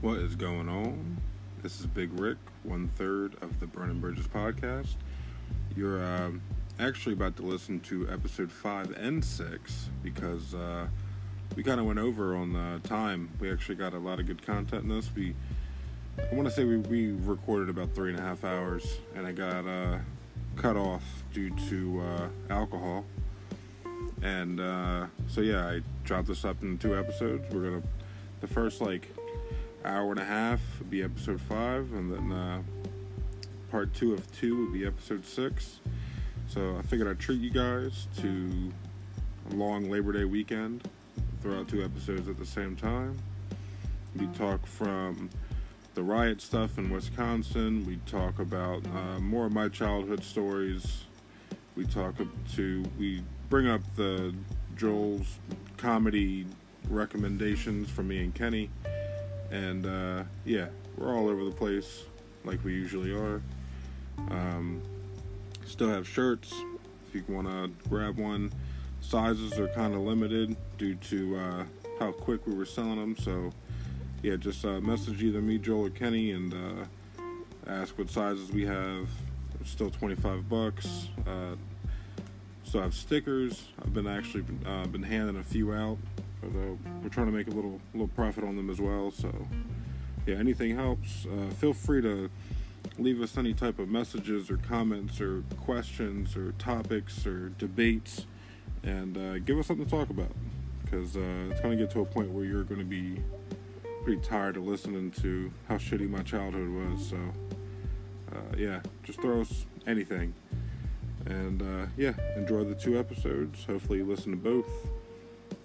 What is going on? This is Big Rick, one third of the Burning Bridges podcast. You're um, actually about to listen to episode five and six because uh, we kind of went over on the time. We actually got a lot of good content in this. We, I want to say we, we recorded about three and a half hours, and I got uh, cut off due to uh, alcohol. And uh, so yeah, I dropped this up in two episodes. We're gonna the first like hour and a half would be episode five, and then uh, part two of two would be episode six. So I figured I'd treat you guys to a long Labor Day weekend. Throw out two episodes at the same time. We talk from the riot stuff in Wisconsin. We talk about uh, more of my childhood stories. We talk to we bring up the Joel's comedy recommendations from me and Kenny, and uh, yeah, we're all over the place like we usually are. Um, still have shirts if you want to grab one. Sizes are kind of limited due to uh, how quick we were selling them, so yeah, just uh, message either me, Joel, or Kenny, and uh, ask what sizes we have. It's still 25 bucks. Uh, still have stickers. I've been actually uh, been handing a few out. Uh, we're trying to make a little little profit on them as well. So yeah, anything helps. Uh, feel free to leave us any type of messages or comments or questions or topics or debates, and uh, give us something to talk about. Because uh, it's going to get to a point where you're going to be pretty tired of listening to how shitty my childhood was. So uh, yeah, just throw us anything. And uh, yeah, enjoy the two episodes. Hopefully, you listen to both.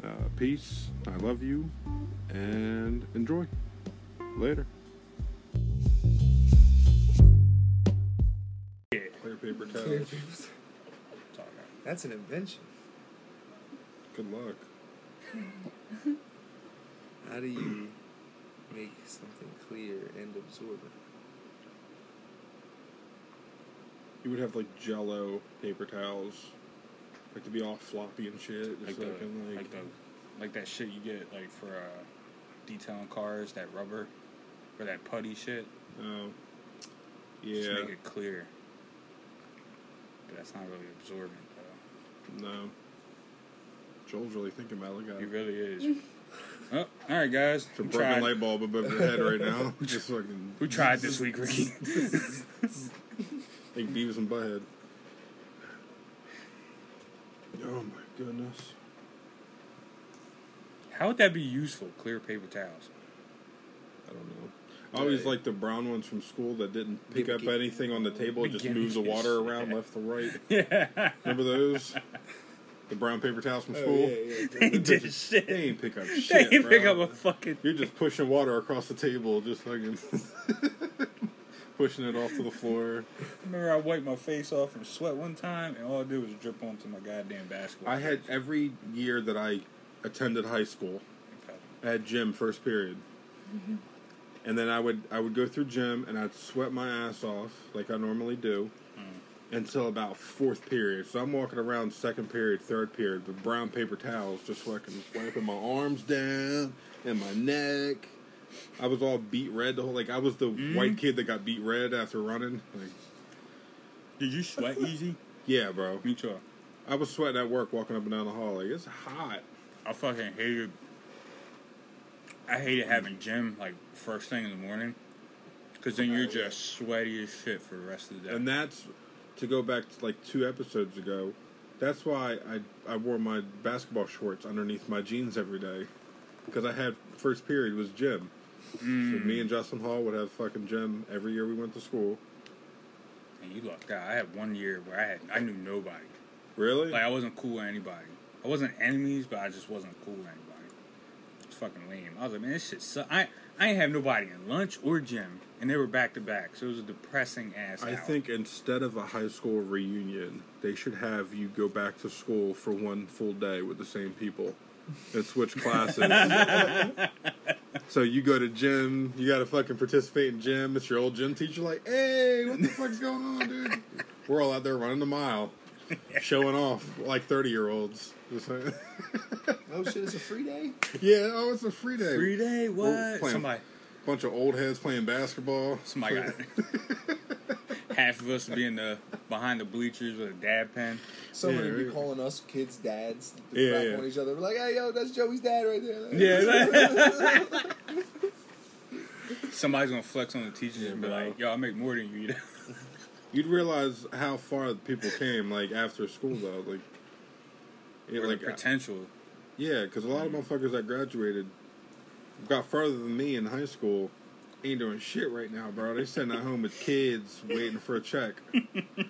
Uh, peace. I love you. And enjoy. Later. Clear paper towels. That's an invention. Good luck. How do you make something clear and absorbent? You would have like jello paper towels. Like to be all floppy and shit. like Just the, like, like, like the like that shit you get like for uh, detailing cars, that rubber or that putty shit. oh. Just Yeah. make it clear. But that's not really absorbent though. No. Joel's really thinking about it. Look He really is. oh, all right, guys. It's a We broken light bulb above your head right now. Just fucking. we tried this week, Ricky. Like Beavis and Butthead. Oh my goodness. How would that be useful? Clear paper towels. I don't know. I always Yeah. liked the brown ones from school that didn't pick Give up a anything on the table. It just Give moves the water around left to right. Yeah. Remember those? The brown paper towels from Oh, school? yeah, yeah. they did shit. They ain't pick up They shit. ain't pick bro. up a fucking. You're just pushing water across the table, just fucking pushing it off to the floor. Remember, I wiped my face off from sweat one time, and all I did was drip onto my goddamn basketball. I had every year that I attended high school, Okay. I had gym first period. Mm-hmm. And then I would I would go through gym and I'd sweat my ass off like I normally do mm. until about fourth period. So I'm walking around second period, third period with brown paper towels just fucking wiping my arms down and my neck. I was all beat red the whole like I was the mm-hmm. white kid that got beat red after running. Like Did you sweat easy? yeah, bro. Me too. I was sweating at work walking up and down the hall. Like it's hot. I fucking hated. I hated having gym like first thing in the morning, because then you're just sweaty as shit for the rest of the day. And that's to go back to like two episodes ago. That's why I I wore my basketball shorts underneath my jeans every day because I had first period was gym. So me and Justin Hall would have fucking gym every year we went to school. And you lucked out. I had one year where I had I knew nobody. Really? Like I wasn't cool with anybody. I wasn't enemies, but I just wasn't cool with anybody. It's fucking lame. I was like, man, this shit suck. I I ain't have nobody in lunch or gym, and they were back to back, so it was a depressing ass. I hour. think instead of a high school reunion, they should have you go back to school for one full day with the same people and switch classes. so you go to gym, you got to fucking participate in gym. It's your old gym teacher, like, hey, what the fuck's going on, dude? We're all out there running the mile, showing off like thirty year olds. Oh shit, it's a free day? yeah, oh, it's a free day. free day. What? Somebody bunch of old heads playing basketball. Somebody got half of us being the behind the bleachers with a dad pen. Somebody Yeah, be right. calling us kids dads. Yeah, Yeah, yeah. on each other. We're like, hey, yo, that's Joey's dad right there. Yeah. Somebody's gonna flex on the teachers Yeah, and be bro. like, "Yo, I make more than you." You'd realize how far people came, like after school, though. Like, yeah, or like the potential. yeah, because a lot of motherfuckers that graduated got further than me in high school. Ain't doing shit right now, bro. They sitting at home with kids waiting for a check, and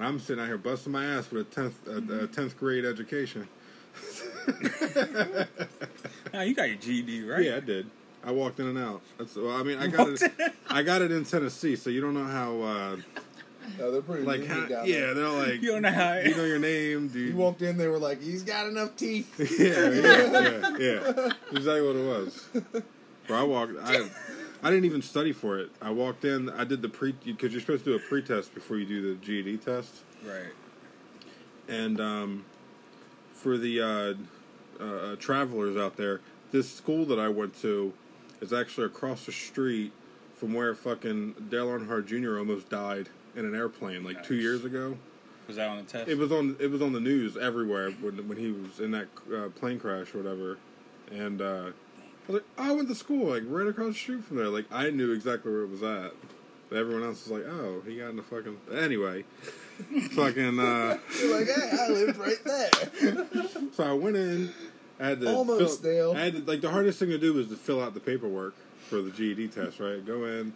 I'm sitting out here busting my ass with a tenth a, a tenth grade education. Nah, you got your GED, right? Yeah, I did. I walked in and out. That's well, I mean, I got it. I got it in Tennessee, so you don't know how. Uh, No, they're pretty like, how, yeah, they're like, You know how. you know your name, dude. You walked in, they were like, he's got enough teeth. yeah, yeah, yeah, yeah. Exactly what it was. Bro, I walked. I, I didn't even study for it. I walked in. I did the pre because you're supposed to do a pre-test before you do the GED test, right. and um, for the uh, uh, travelers out there, this school that I went to is actually across the street from where fucking Dale Earnhardt Jr. almost died in an airplane like two years ago. Was that on the test? It was on. It was on the news everywhere when when he was in that uh, plane crash or whatever, and uh, I was like, oh, I went to school like right across the street from there. Like I knew exactly where it was at. But everyone else was like, oh, he got in the fucking anyway. fucking. Uh, You're like, hey, I lived right there. so I went in. I had to Almost, fill, Dale. I had to, like the hardest thing to do was to fill out the paperwork for the GED test. Right, go in,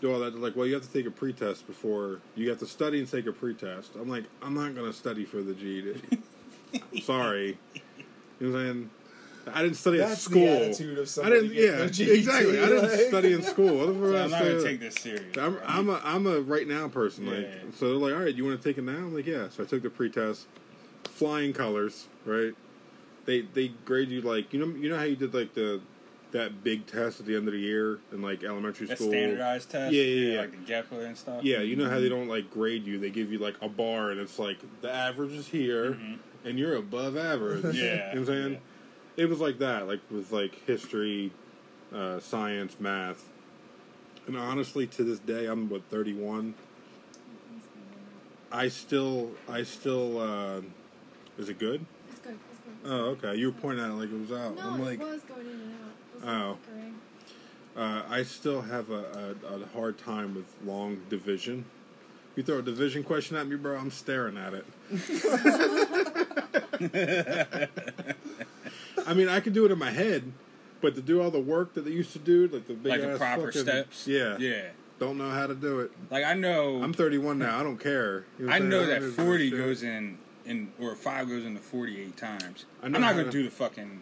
do all that. Like, well, you have to take a pre-test before you have to study and take a pre-test. I'm like, I'm not gonna study for the GED. Sorry, you know what I'm saying? I didn't study at school. the attitude of I didn't. Yeah, GED, exactly. I didn't study in school. What the So I I'm not gonna take this serious. I'm, I'm a I'm a right now person. Like Yeah. so, they're like, all right, you want to take it now? I'm like, yeah. So I took the pre-test, flying colors, right? They they grade you like you know you know how you did like the that big test at the end of the year in like elementary That school. standardized test. Yeah, yeah, yeah. Like the Kepler and stuff. Yeah, you know how they don't like grade you. They give you like a bar, and it's like the average is here, Mhm. and you're above average. Yeah. you know what I'm saying. It was like that, like with like history, uh, science, math, and honestly, to this day, I'm what 31. I still, I still. Uh, is it good? It's good. It's good. It's Oh, okay. You were pointing at it like it was out. No, I'm like, it was going in and out. Oh. uh, I still have a, a, a hard time with long division. You throw a division question at me, bro, I'm staring at it. I mean, I can do it in my head, but to do all the work that they used to do, like the big Like the proper fucking- steps. yeah, Yeah. don't know how to do it. Like I know. I'm 31 now. I don't care. You I I'm know that don't give a 40 goes in, in or five goes into 48 times. I I'm not gonna to- do the fucking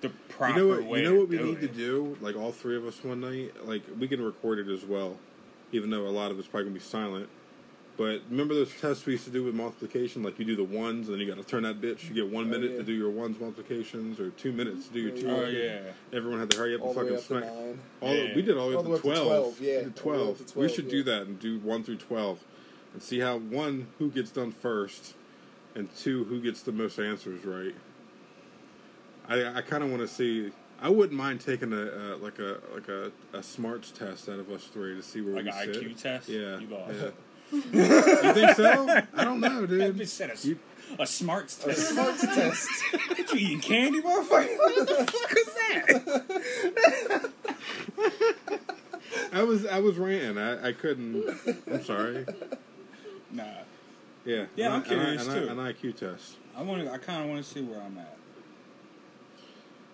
the You know what? way. You know what we need it. to do? Like all three of us one night. Like we can record it as well, even though a lot of it's probably gonna be silent. But remember those tests we used to do with multiplication? Like you do the ones, and then you got to turn that bitch. You get one Oh, minute yeah. to do your ones multiplications, or two minutes to do your two. Oh yeah. Everyone had to hurry up All and fucking up to smack. nine. All Yeah. we did all the All way the up way to up to 12. 12, yeah. We did All the way 12. up to we should yeah. do that and do 1 through 12 and see how, one, who gets done first, and two, who gets the most answers right. I, I kind of want to see. I wouldn't mind taking a uh, like a like a, a smarts test out of us three to see where Like we an sit. IQ test. Yeah. You lost. yeah. you think so? I don't know, That dude. bitch said a, You- a smarts A test. smarts test. What you eating candy, motherfucker? What the fuck is that? I was I was ranting. I, I couldn't. I'm sorry. Nah. Yeah. Yeah, an, I'm curious, an, too. An IQ test. I want to. I kind of want to see where I'm at.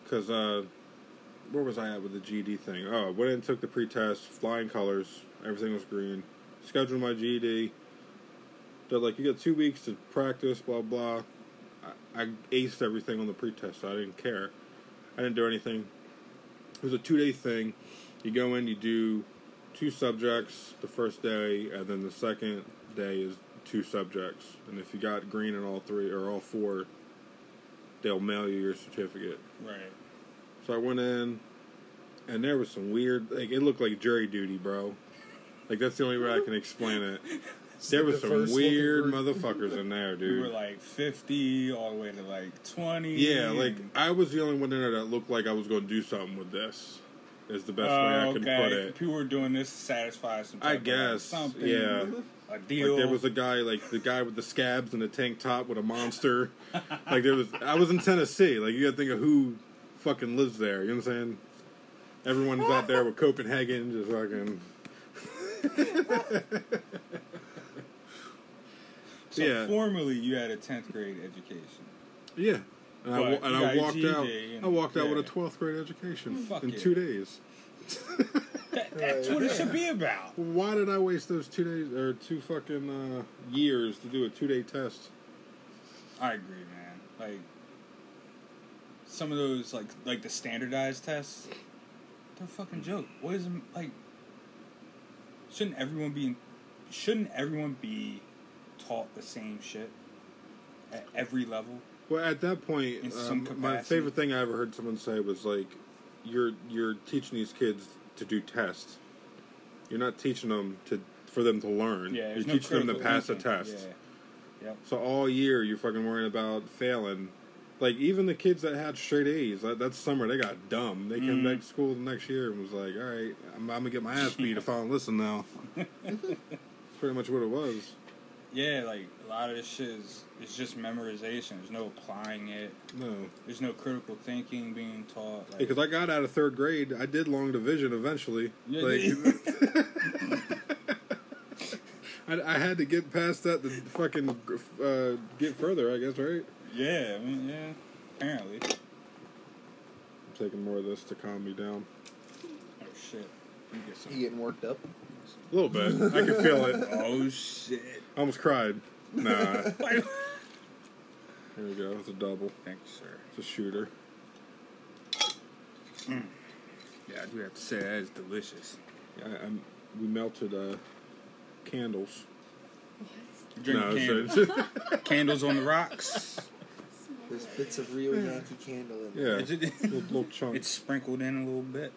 Because, uh, where was I at with the GED thing? Oh, I went in took the pre-test, flying colors, everything was green. Scheduled my GED. They're like, you got two weeks to practice, blah, blah. I, I aced everything on the pre-test, so I didn't care. I didn't do anything. It was a two-day thing. You go in, you do two subjects the first day, and then the second day is two subjects. And if you got green in all three, or all four, they'll mail you your certificate. Right. So I went in, and there was some weird. Like it looked like jury duty, bro. Like that's the only way I can explain it. There like was the some weird motherfuckers in there, dude. We were like 50 all the way to like 20. Yeah, like I was the only one in there that looked like I was going to do something with this. is the best way I can oh, put it. People were doing this to satisfy some. I guess, something. yeah. A deal. Like there was a guy, like the guy with the scabs and the tank top with a monster. like there was, I was in Tennessee. Like you got to think of who fucking lives there. You know what I'm saying? Everyone's out there with Copenhagen, just fucking. so yeah. formerly, you had a tenth grade education. Yeah. And I, and I walked out. and- I walked out with a 12th grade education Fuck in yeah. two days. That, that's what it should be about. Why did I waste those two days or two fucking uh, years to do a two day test? I agree, man. Like some of those, like like the standardized tests, they're a fucking joke. What is like? Shouldn't everyone be? Shouldn't everyone be taught the same shit at every level? Well, at that point, um, my favorite thing I ever heard someone say was like, "You're you're teaching these kids to do tests. You're not teaching them to for them to learn. Yeah, you're no teaching them to pass a test. Yeah. Yep. So all year you're fucking worrying about failing. Like even the kids that had straight A's, that, that summer they got dumb. They came Mhm. back to school the next year and was like, "All right, I'm, I'm gonna get my ass beat if I don't listen now." That's pretty much what it was. Yeah, like a lot of this shit is it's just memorization. There's no applying it. No, There's no critical thinking being taught. Like, because I got out of third grade, I did long division eventually. Yeah, like, I, I had to get past that to fucking uh, get further. I guess right. yeah, I mean, yeah. Apparently. I'm taking more of this to calm me down Oh shit. You get some. You getting worked up? A little bit. I can feel it. Oh shit. I almost cried. Nah. Here we go. It's a double. you, sir. It's a shooter. Yeah, I do have to say that is delicious. I, I'm, we melted uh, candles. What? Drinking no, candles. it's- candles on the rocks. There's bits of real Yankee candle in there. yeah, there. Is it- little, little chunks. It's sprinkled in a little bit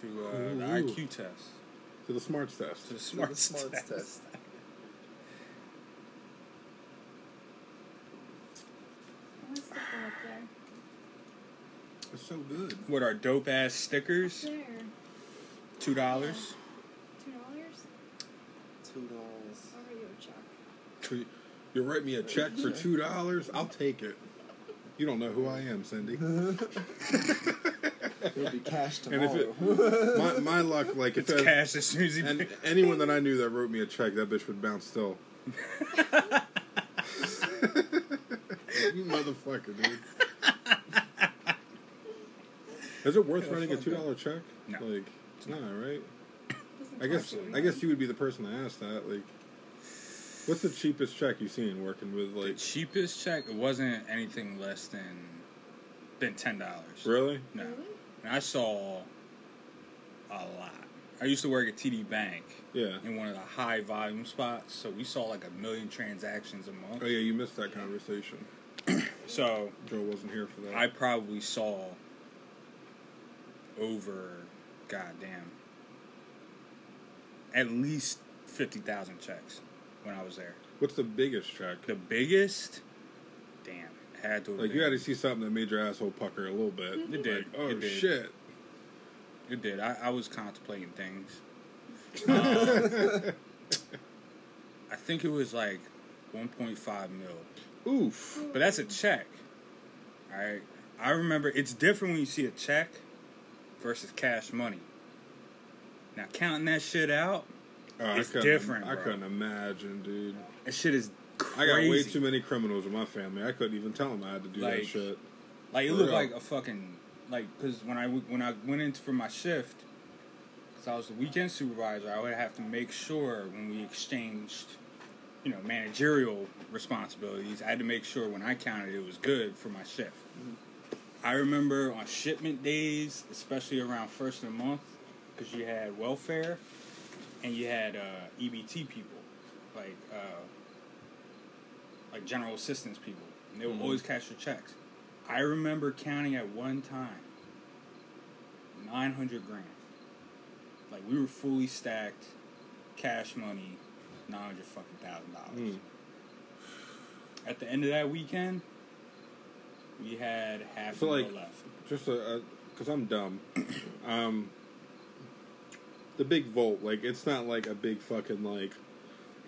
to uh, the IQ test, to the smarts test. to the The smarts, smarts test. test. What's the up there? It's so good. What are dope ass stickers? There. Two dollars. Two dollars? Two dollars. I'll write you a check. You- You write me a check for two dollars, I'll take it. You don't know who I am, Cindy. It'll be cash And if tomorrow. it, my my luck, like if It's it, cash as soon as he. and anyone that I knew that wrote me a check, that bitch would bounce still. you motherfucker, dude. Is it worth writing a two dollar check? No. Like, it's not, right? I guess you I guess you would be the person to ask that. Like, what's the cheapest check you've seen working with? The Like, cheapest check it wasn't anything less than than ten dollars. really? No, Really? and I saw a lot. I used to work at TD Bank Yeah. in one of the high volume spots, so we saw like a million transactions a month. Oh yeah, you missed that conversation. So Joe wasn't here for that. I probably saw over, goddamn, at least fifty thousand checks when I was there. What's the biggest check? The biggest, damn, had to Like been- you had to see something that made your asshole pucker a little bit. It did. Like, oh It did. shit. It did. I, I was contemplating things. Um, I think it was like 1.5 mil, Oof. but that's a check. All right. I remember it's different when you see a check versus cash money. Now counting that shit out, Oh, I It's couldn't- different, I bro. couldn't imagine, dude. that shit is I got way too many criminals in my family. I couldn't even tell them I had to do that shit. Like it looked like a fucking like because when I when I went in for my shift, because I was the weekend supervisor, I would have to make sure when we exchanged, you know, managerial responsibilities, I had to make sure when I counted it was good for my shift. Mm-hmm. I remember on shipment days, especially around first of the month, because you had welfare and you had uh, EBT people, like uh, like general assistance people, and they would Mhm. always cash your checks. I remember counting at one time nine hundred grand. Like we were fully stacked, cash money, nine hundred fucking thousand dollars. Mm. At the end of that weekend, we had half So, like, left. Just a, a because I'm dumb. Um, the big vault, like it's not like a big fucking like.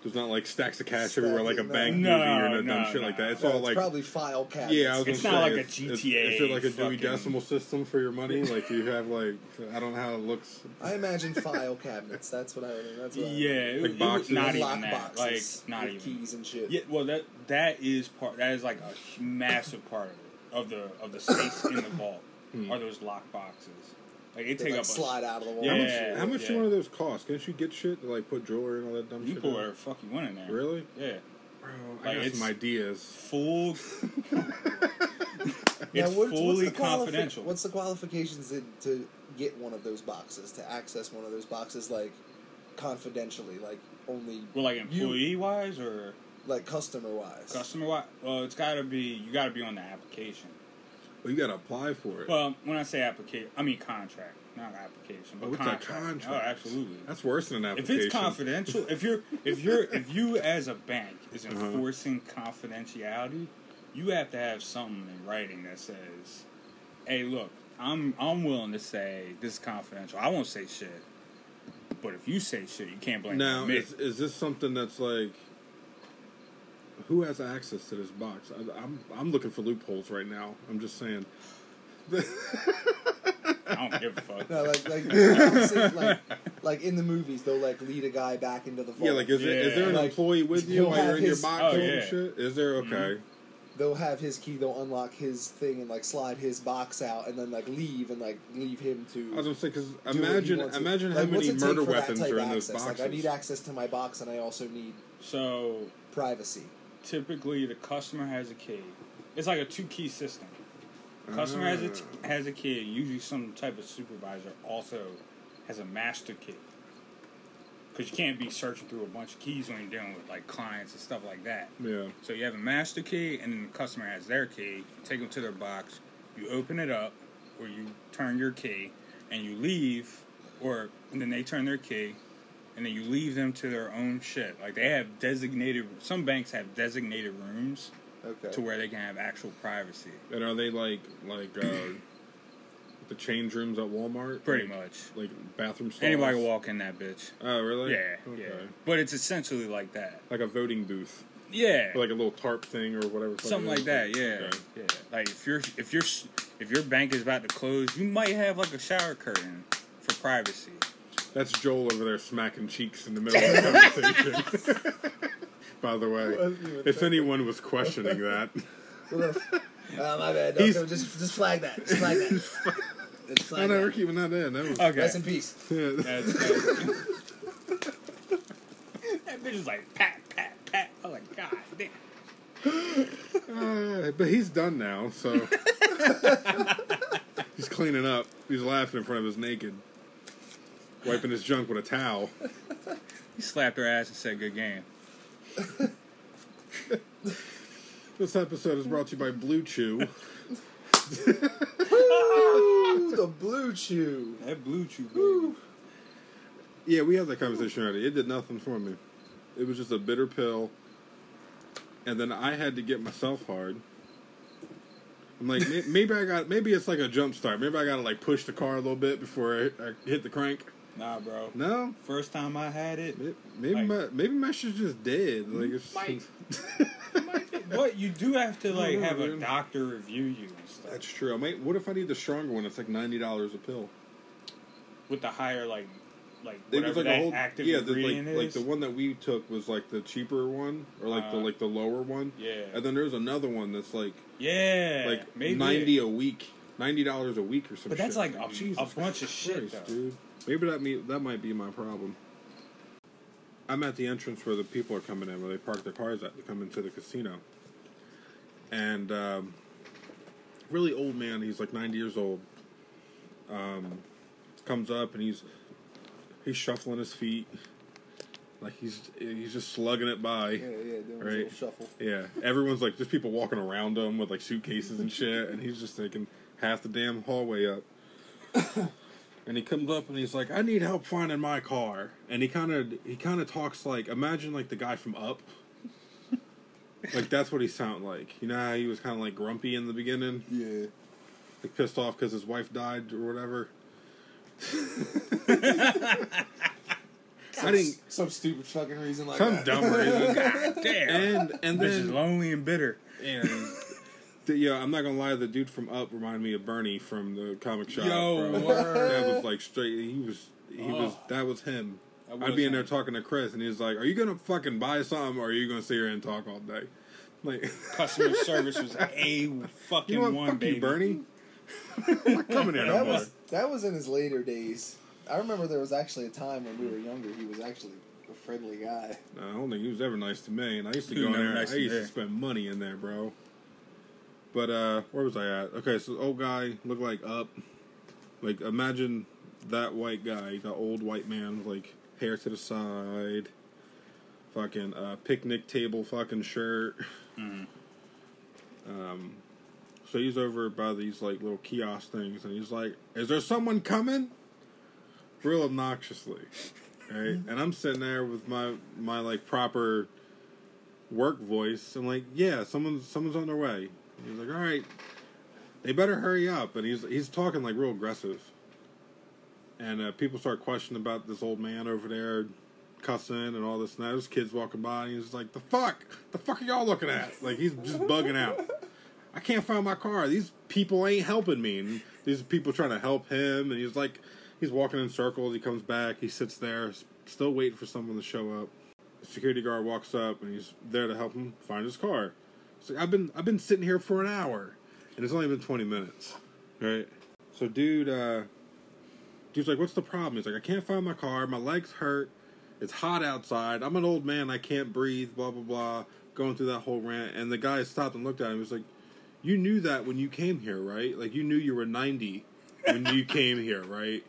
There's not like stacks of cash everywhere like a Stacking, bank no. movie or no, No, dumb no, shit like that. It's No, all it's like probably file cabinets. yeah, I was It's gonna not say, like a is- is- GTA Is, it like a Dewey fucking- Decimal System for your money? like you have like I don't know how it looks. I imagine file cabinets. That's what I. That's what I Yeah, it, Like it was boxes? not even lock that. boxes Like not with even. keys and shit. Yeah, well that that is part. That is like a massive part of it of the of the space in the vault Hmm. are those lock boxes. Like they They take like up slide out of the wall. Yeah. How much? How much yeah. do one of those cost? Can't you get shit to like put jewelry and all that dumb A, you shit? put in? whatever the fuck you want in there. Really, Yeah. bro? Like, I got it's- some ideas. Full. Now, it's what- fully the qualifi- confidential. What's the qualifications in, to get one of those boxes to access one of those boxes like confidentially, like only well, like you- employee wise or like customer wise? customer wise? Well, it's got to be. You got to be on the application. Well, you got to apply for it. Well, when I say application, I mean contract, not application. But oh, contract. contract. Oh, absolutely. That's worse than an application. If it's confidential, if you're if you're if you as a bank is Uh-huh. enforcing confidentiality, you have to have something in writing that says, "Hey, look, I'm I'm willing to say this is confidential. I won't say shit, but if you say shit, you can't blame Now, me." is, is this something that's like who has access to this box? I, I'm I'm looking for loopholes right now. I'm just saying. I don't give a fuck. No, like like, I'm like like in the movies, they'll like lead a guy back into the vault. yeah, like is, there, is there an Like, employee with you he'll while you're have in your box Oh, and shit? Is there mm-hmm. okay? they'll have his key, they'll unlock his thing and like slide his box out, and then like leave and like leave him to. I was gonna say because do what he imagine imagine how like, what's many it take murder for that weapons type are in of those access? boxes. Like I need access to my box, and I also need So privacy. Typically, the customer has a key. It's like a two key system. Customer has a t- Ah. has a key. Usually, some type of supervisor also has a master key. Because you can't be searching through a bunch of keys when you're dealing with like clients and stuff like that. Yeah. So you have a master key, and then the customer has their key. You take them to their box. You open it up, or you turn your key, and you leave, or and then they turn their key, and then you leave them to their own shit. Like they have designated. Some banks have designated rooms Okay. to where they can have actual privacy. And are they like like uh, the change rooms at Walmart? Pretty like, much. Like bathroom stalls. Anybody can walk in that bitch. Oh really? Yeah, Okay. yeah. But it's essentially like that. Like a voting booth, Yeah. or like a little tarp thing or whatever. Something like that, yeah, Okay. yeah. Like if you're if you're if your bank is about to close, you might have like a shower curtain for privacy. That's Joel over there smacking cheeks in the middle of the conversation. By the way, if anyone was questioning that, oh my bad. He's- No, just just flag that. Just flag that. Just no, flag no, we're that. keeping that in. That was, Okay. Rest in peace. yeah. That's, that's, that bitch is like pat pat pat. I'm like God damn. Uh, but he's done now, so he's cleaning up. He's laughing in front of his naked, wiping his junk with a towel. He slapped her ass and said, "Good game." This episode is brought to you by BlueChew. Ooh, the blue chew. That blue chew baby. Yeah, we had that conversation already. It did nothing for me. It was just a bitter pill, and then I had to get myself hard. I'm like, may- maybe I got, maybe it's like a jump start. Maybe I got to like push the car a little bit before I, I hit the crank. Nah, bro. No, First time I had it, maybe Like- my maybe my shit's just dead. Like it's Might. but you do have to like no, have a doctor review you That's true. I might. What if I need the stronger one? It's like ninety dollars a pill. with the higher like like It whatever was like that a whole active yeah. The, like ingredient like the one that we took was like the cheaper one, or like the Uh, like the lower one. yeah, And then there's another one that's like yeah, like maybe ninety a week, ninety dollars a week or something. But that's like a- Jesus a bunch of shit, Christ, dude. Maybe that me that might be my problem. I'm at the entrance where the people are coming in, where they park their cars at to come into the casino, and um, really old man. He's like 90 years old. Um, comes up and he's he's shuffling his feet, like he's he's just slugging it by. Yeah, yeah, doing Right. shuffle. Yeah, everyone's like, there's people walking around him with like suitcases and shit, and he's just taking half the damn hallway up. and he comes up and he's like, I need help finding my car. And he kind of he kind of talks like, imagine like the guy from Up. like that's what he sounded like. You know how he was kind of like grumpy in the beginning. Yeah. like pissed off because his wife died or whatever. I didn't some stupid fucking reason like some that. dumb reason. God damn. And and is then lonely and bitter. and the, yeah, I'm not gonna lie. The dude from Up reminded me of Bernie from the comic shop. Yo, bro. word. that was like straight. He was he oh. was Oh. that was him. That I'd be in there talking to Chris, and he was like, "Are you gonna fucking buy something, or are you gonna sit here and talk all day?" Like, Customer service was a fucking you know what? one, Fuck baby. you, Bernie. I'm not coming here no That more. was that was in his later days. I remember there was actually a time when we were younger. He was actually a friendly guy. No, I don't think he was ever nice to me, and I used to He go in there. nice I used me. to spend money in there, bro. But uh, where was I at? Okay, so old guy looked like up. Like imagine that white guy, the old white man, with, like hair to the side, fucking uh, picnic table, fucking shirt. Mhm. Um, so he's over by these like little kiosk things, and he's like, "Is there someone coming?" Real obnoxiously, right? And I'm sitting there with my my like proper work voice. I'm like, "Yeah, someone's someone's on their way." He's like, "All right, they better hurry up." And he's he's talking like real aggressive, and uh, people start questioning about this old man over there cussing and all this and that. There's kids walking by, and he's like, "The fuck? The fuck are y'all looking at?" Like he's just bugging out. I can't find my car. These people ain't helping me. And these people trying to help him, and he's like, he's walking in circles. He comes back. He sits there, still waiting for someone to show up. Security guard walks up, and he's there to help him find his car. Like, I've been, I've been sitting here for an hour, and it's only been twenty minutes, right? So, dude, uh, dude's like, "What's the problem?" He's like, "I can't find my car. My legs hurt. It's hot outside. I'm an old man. I can't breathe. Blah blah blah." Going through that whole rant, and the guy stopped and looked at him. He was like, "You knew that when you came here, right? Like you knew you were 90 when you came here, right?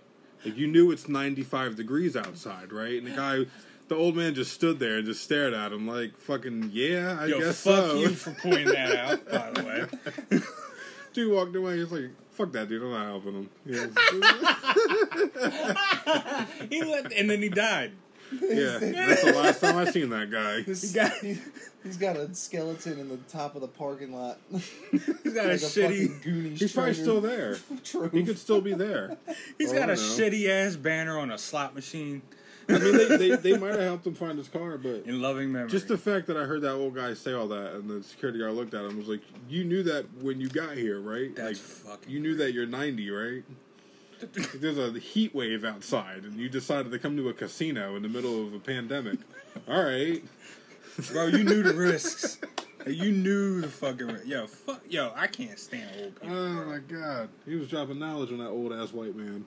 Like you knew it's 95 degrees outside, right?" And the guy. The old man just stood there and just stared at him like, "Fucking yeah, I Yo, guess fuck so." you for pointing that out, by the way. Dude walked away. He's like, "Fuck that dude. I'm not helping him." Yeah, he left, and then he died. yeah. That's the last time I seen that guy. This, got- he, has got a skeleton in the top of the parking lot. He's got a Like shitty. fucking Goonies He's probably still there. True. He could still be there. He's Oh, got a know. shitty ass banner on a slot machine I mean, they, they, they might have helped him find his car, but in loving memory. just the fact that I heard that old guy say all that, and the security guard looked at him was like, "You knew that when you got here, right? That's like, fucking you knew that you're 90, right? Like, There's a heat wave outside, and you decided to come to a casino in the middle of a pandemic. All right, bro. You knew the risks. You knew the fucking yo. Fuck yo. I can't stand old people. oh my god, he was dropping knowledge on that old ass white man.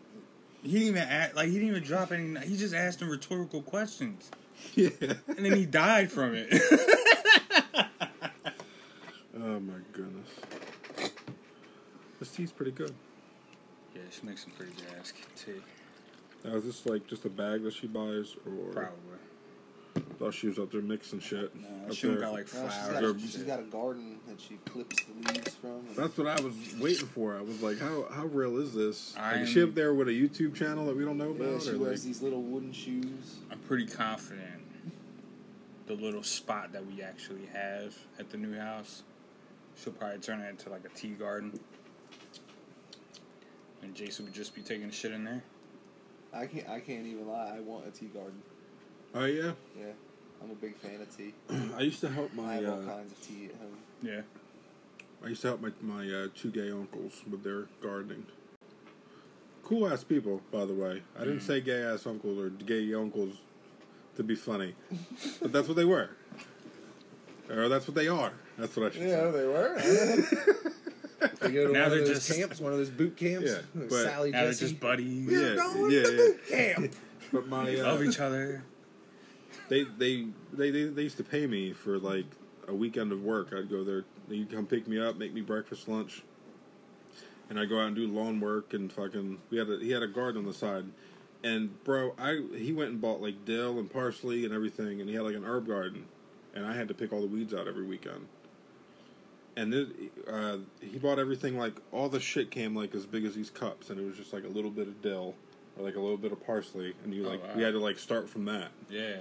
He didn't even act, like he didn't even drop any. He just asked him rhetorical questions, Yeah. and then he died from it. Oh my goodness. This tea's pretty good. yeah, she makes some pretty good ass tea. Now, is this like just a bag that she buys, or Probably. Thought she was up there mixing shit? No, up she there? got like No, she's, flowers. got, or- she's got a garden that she clips the leaves from. That's what I was waiting for. I was like, how how real is this? Like, is she up there with a YouTube channel that we don't know about? yeah, she or, wears like- these little wooden shoes. I'm pretty confident the little spot that we actually have at the new house, she'll probably turn it into like a tea garden. And Jason would just be taking a shit in there. I can't. I can't even lie. I want a tea garden. Oh yeah, Yeah, I'm a big fan of tea. I used to help my. I my have all uh, kinds of tea at home. Yeah. I used to help my my uh, two gay uncles with their gardening. Cool ass people, by the way. I didn't Mm. say gay ass uncles or gay uncles to be funny, but that's what they were, or that's what they are. That's what I should Yeah, say. they were. they go to Now one they're of those just- camps, one of those boot camps. Yeah, but- Sally Now they're Jesse. just buddies. Yeah, We're going yeah, to yeah. boot camp. But my They uh, love each other. They, they they they they used to pay me for like a weekend of work. I'd go there. They'd come pick me up, make me breakfast, lunch, and I'd go out and do lawn work and fucking. We had a, he had a garden on the side, and bro, I he went and bought like dill and parsley and everything, and he had like an herb garden, and I had to pick all the weeds out every weekend. And then uh, he bought everything like all the shit came like as big as these cups, and it was just like a little bit of dill or like a little bit of parsley, and you Oh, like wow. we had to like start from that. Yeah.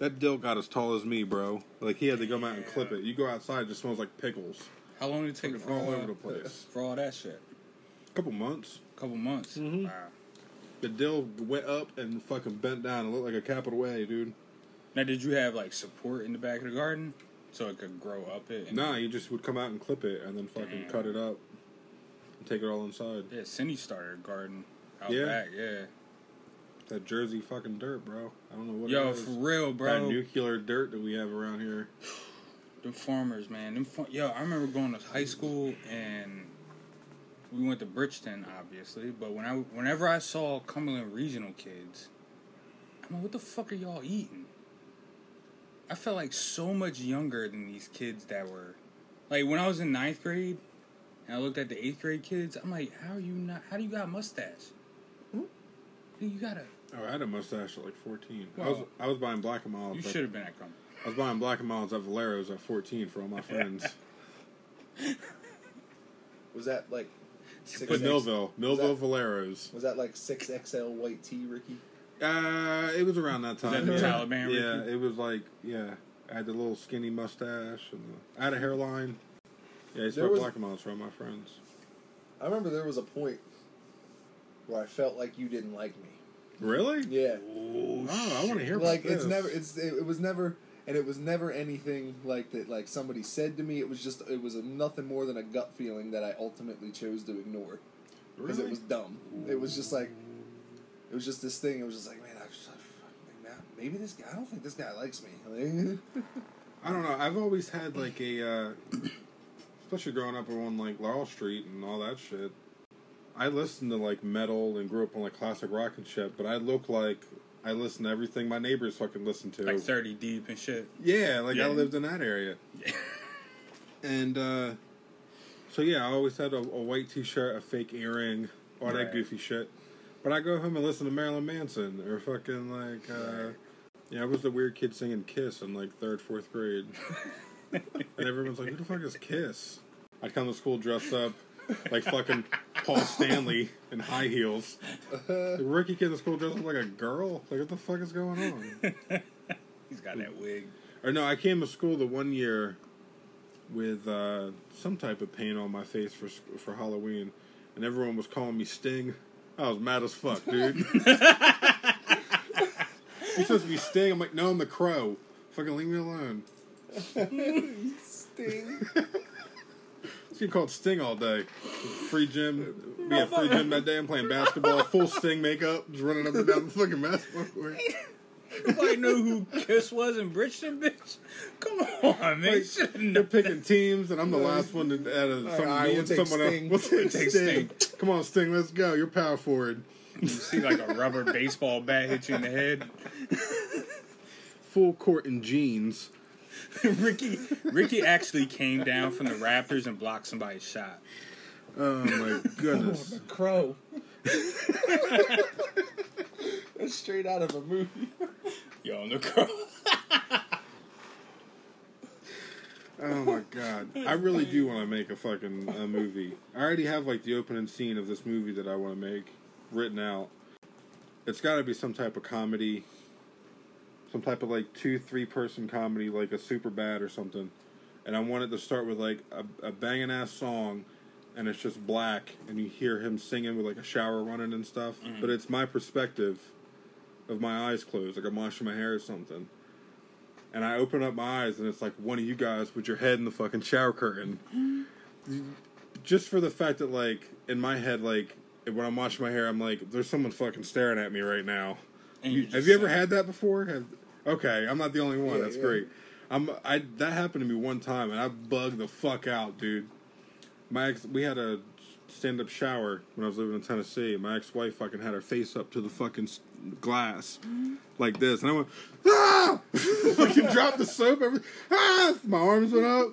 That dill got as tall as me, bro. Like he had to come out and clip it. You go outside, it just smells like pickles. How long did it take Fucking for all all, over the place. for all that shit? A couple months. A couple months. Mhm. Wow. The dill went up and fucking bent down. It looked like a capital A, dude. Now, did you have like support in the back of the garden so it could grow up it? and- Nah, you just would come out and clip it and then fucking Damn. cut it up and take it all inside. Yeah, Cindy started a garden out Yeah. back. Yeah. That Jersey fucking dirt, bro. I don't know what Yo, it is. for real, bro. That nuclear dirt that we have around here. The farmers, man. Them fa- Yo, I remember going to high school and we went to Bridgeton, obviously. But when I, whenever I saw Cumberland Regional kids, I'm like, what the fuck are y'all eating? I felt like so much younger than these kids that were, like when I was in ninth grade, and I looked at the eighth grade kids. I'm like, how are you not? How do you got a mustache? Hmm? You got a. Oh, I had a mustache at like 14. I Well, was I was buying Black and Milds. You should have been at Cumberland. I was buying Black and Milds at Valero's at 14 for all my friends. Was that like six? but X- Millville, Millville that- Valero's. Was that like six XL white tee, Ricky? Uh, it was around that time. that the yeah. Taliban, Yeah, Ricky? it was like yeah. I had the little skinny mustache and the, I had a hairline. Yeah, I used to There buy was- Black and Milds for all my friends. I remember there was a point where I felt like you didn't like me. Really? Yeah, Oh, I want to hear about like this. it's never it's it, it was never and it was never anything like that like somebody said to me it was just it was a, nothing more than a gut feeling that i ultimately chose to ignore because Really? it was dumb it was just like it was just this thing it was just like man i just like, fuck, maybe this guy i don't think this guy likes me I don't know. I've always had like a, uh, especially growing up on like Laurel Street and all that shit. I listened to like metal and grew up on like classic rock and shit, but I look like I listen to everything my neighbors fucking listen to. Like 30 deep and shit. yeah, like Yeah. I lived in that area. Yeah. and uh, so yeah, I always had a, a white T-shirt, a fake earring, all that goofy shit. But I go home and listen to Marilyn Manson or fucking like. Uh, yeah, I was the weird kid singing Kiss in like third, fourth grade. and everyone's like, who the fuck is Kiss? I'd come to school dressed up like fucking Paul Stanley in high heels. The Ricky kid in school dressed up like a girl? Like, what the fuck is going on? He's got that wig. Or no, I came to school the one year with uh, some type of paint on my face for for Halloween, and everyone was calling me Sting. I was mad as fuck, dude. You're supposed to be Sting. I'm like, no, I'm the Crow. Fucking leave me alone. sting Getting called Sting all day. Free gym. We had free gym that day. I'm playing basketball, full Sting makeup, just running up and down the fucking basketball court. Nobody knew who Kiss was in Bridgeton, bitch. Come on, man. Should They're picking teams, and I'm the last one to add a, some, right, me we'll and someone Sting. else. We'll take Take Sting. Come on, Sting, let's go. You're power forward. You see like a rubber baseball bat hit you in the head. Full court in jeans. Ricky Ricky actually came down from the Raptors and blocked somebody's shot. Oh my goodness. crow That's straight out of a movie Yo, no crow. Oh my god. I really do want to make a fucking a movie. I already have like the opening scene of this movie that I want to make written out. It's got to be some type of comedy. Some type of like two, three person comedy, like a super bad or something. And I want it to start with like a, a banging ass song, and it's just black, and you hear him singing with like a shower running and stuff. But it's my perspective of my eyes closed, like I'm washing my hair or something. And I open up my eyes, and it's like one of you guys with your head in the fucking shower curtain. Just for the fact that, like, in my head, like, when I'm washing my hair, I'm like, there's someone fucking staring at me right now. You- have you ever had that before? Have, okay, I'm not the only one. Yeah, That's yeah. great. I'm I that happened to me one time, and I bugged the fuck out, dude. My ex, we had a stand up shower when I was living in Tennessee. My ex wife fucking had her face up to the fucking glass like this, and I went ah, fucking dropped the soap. Every ah, my arms went up.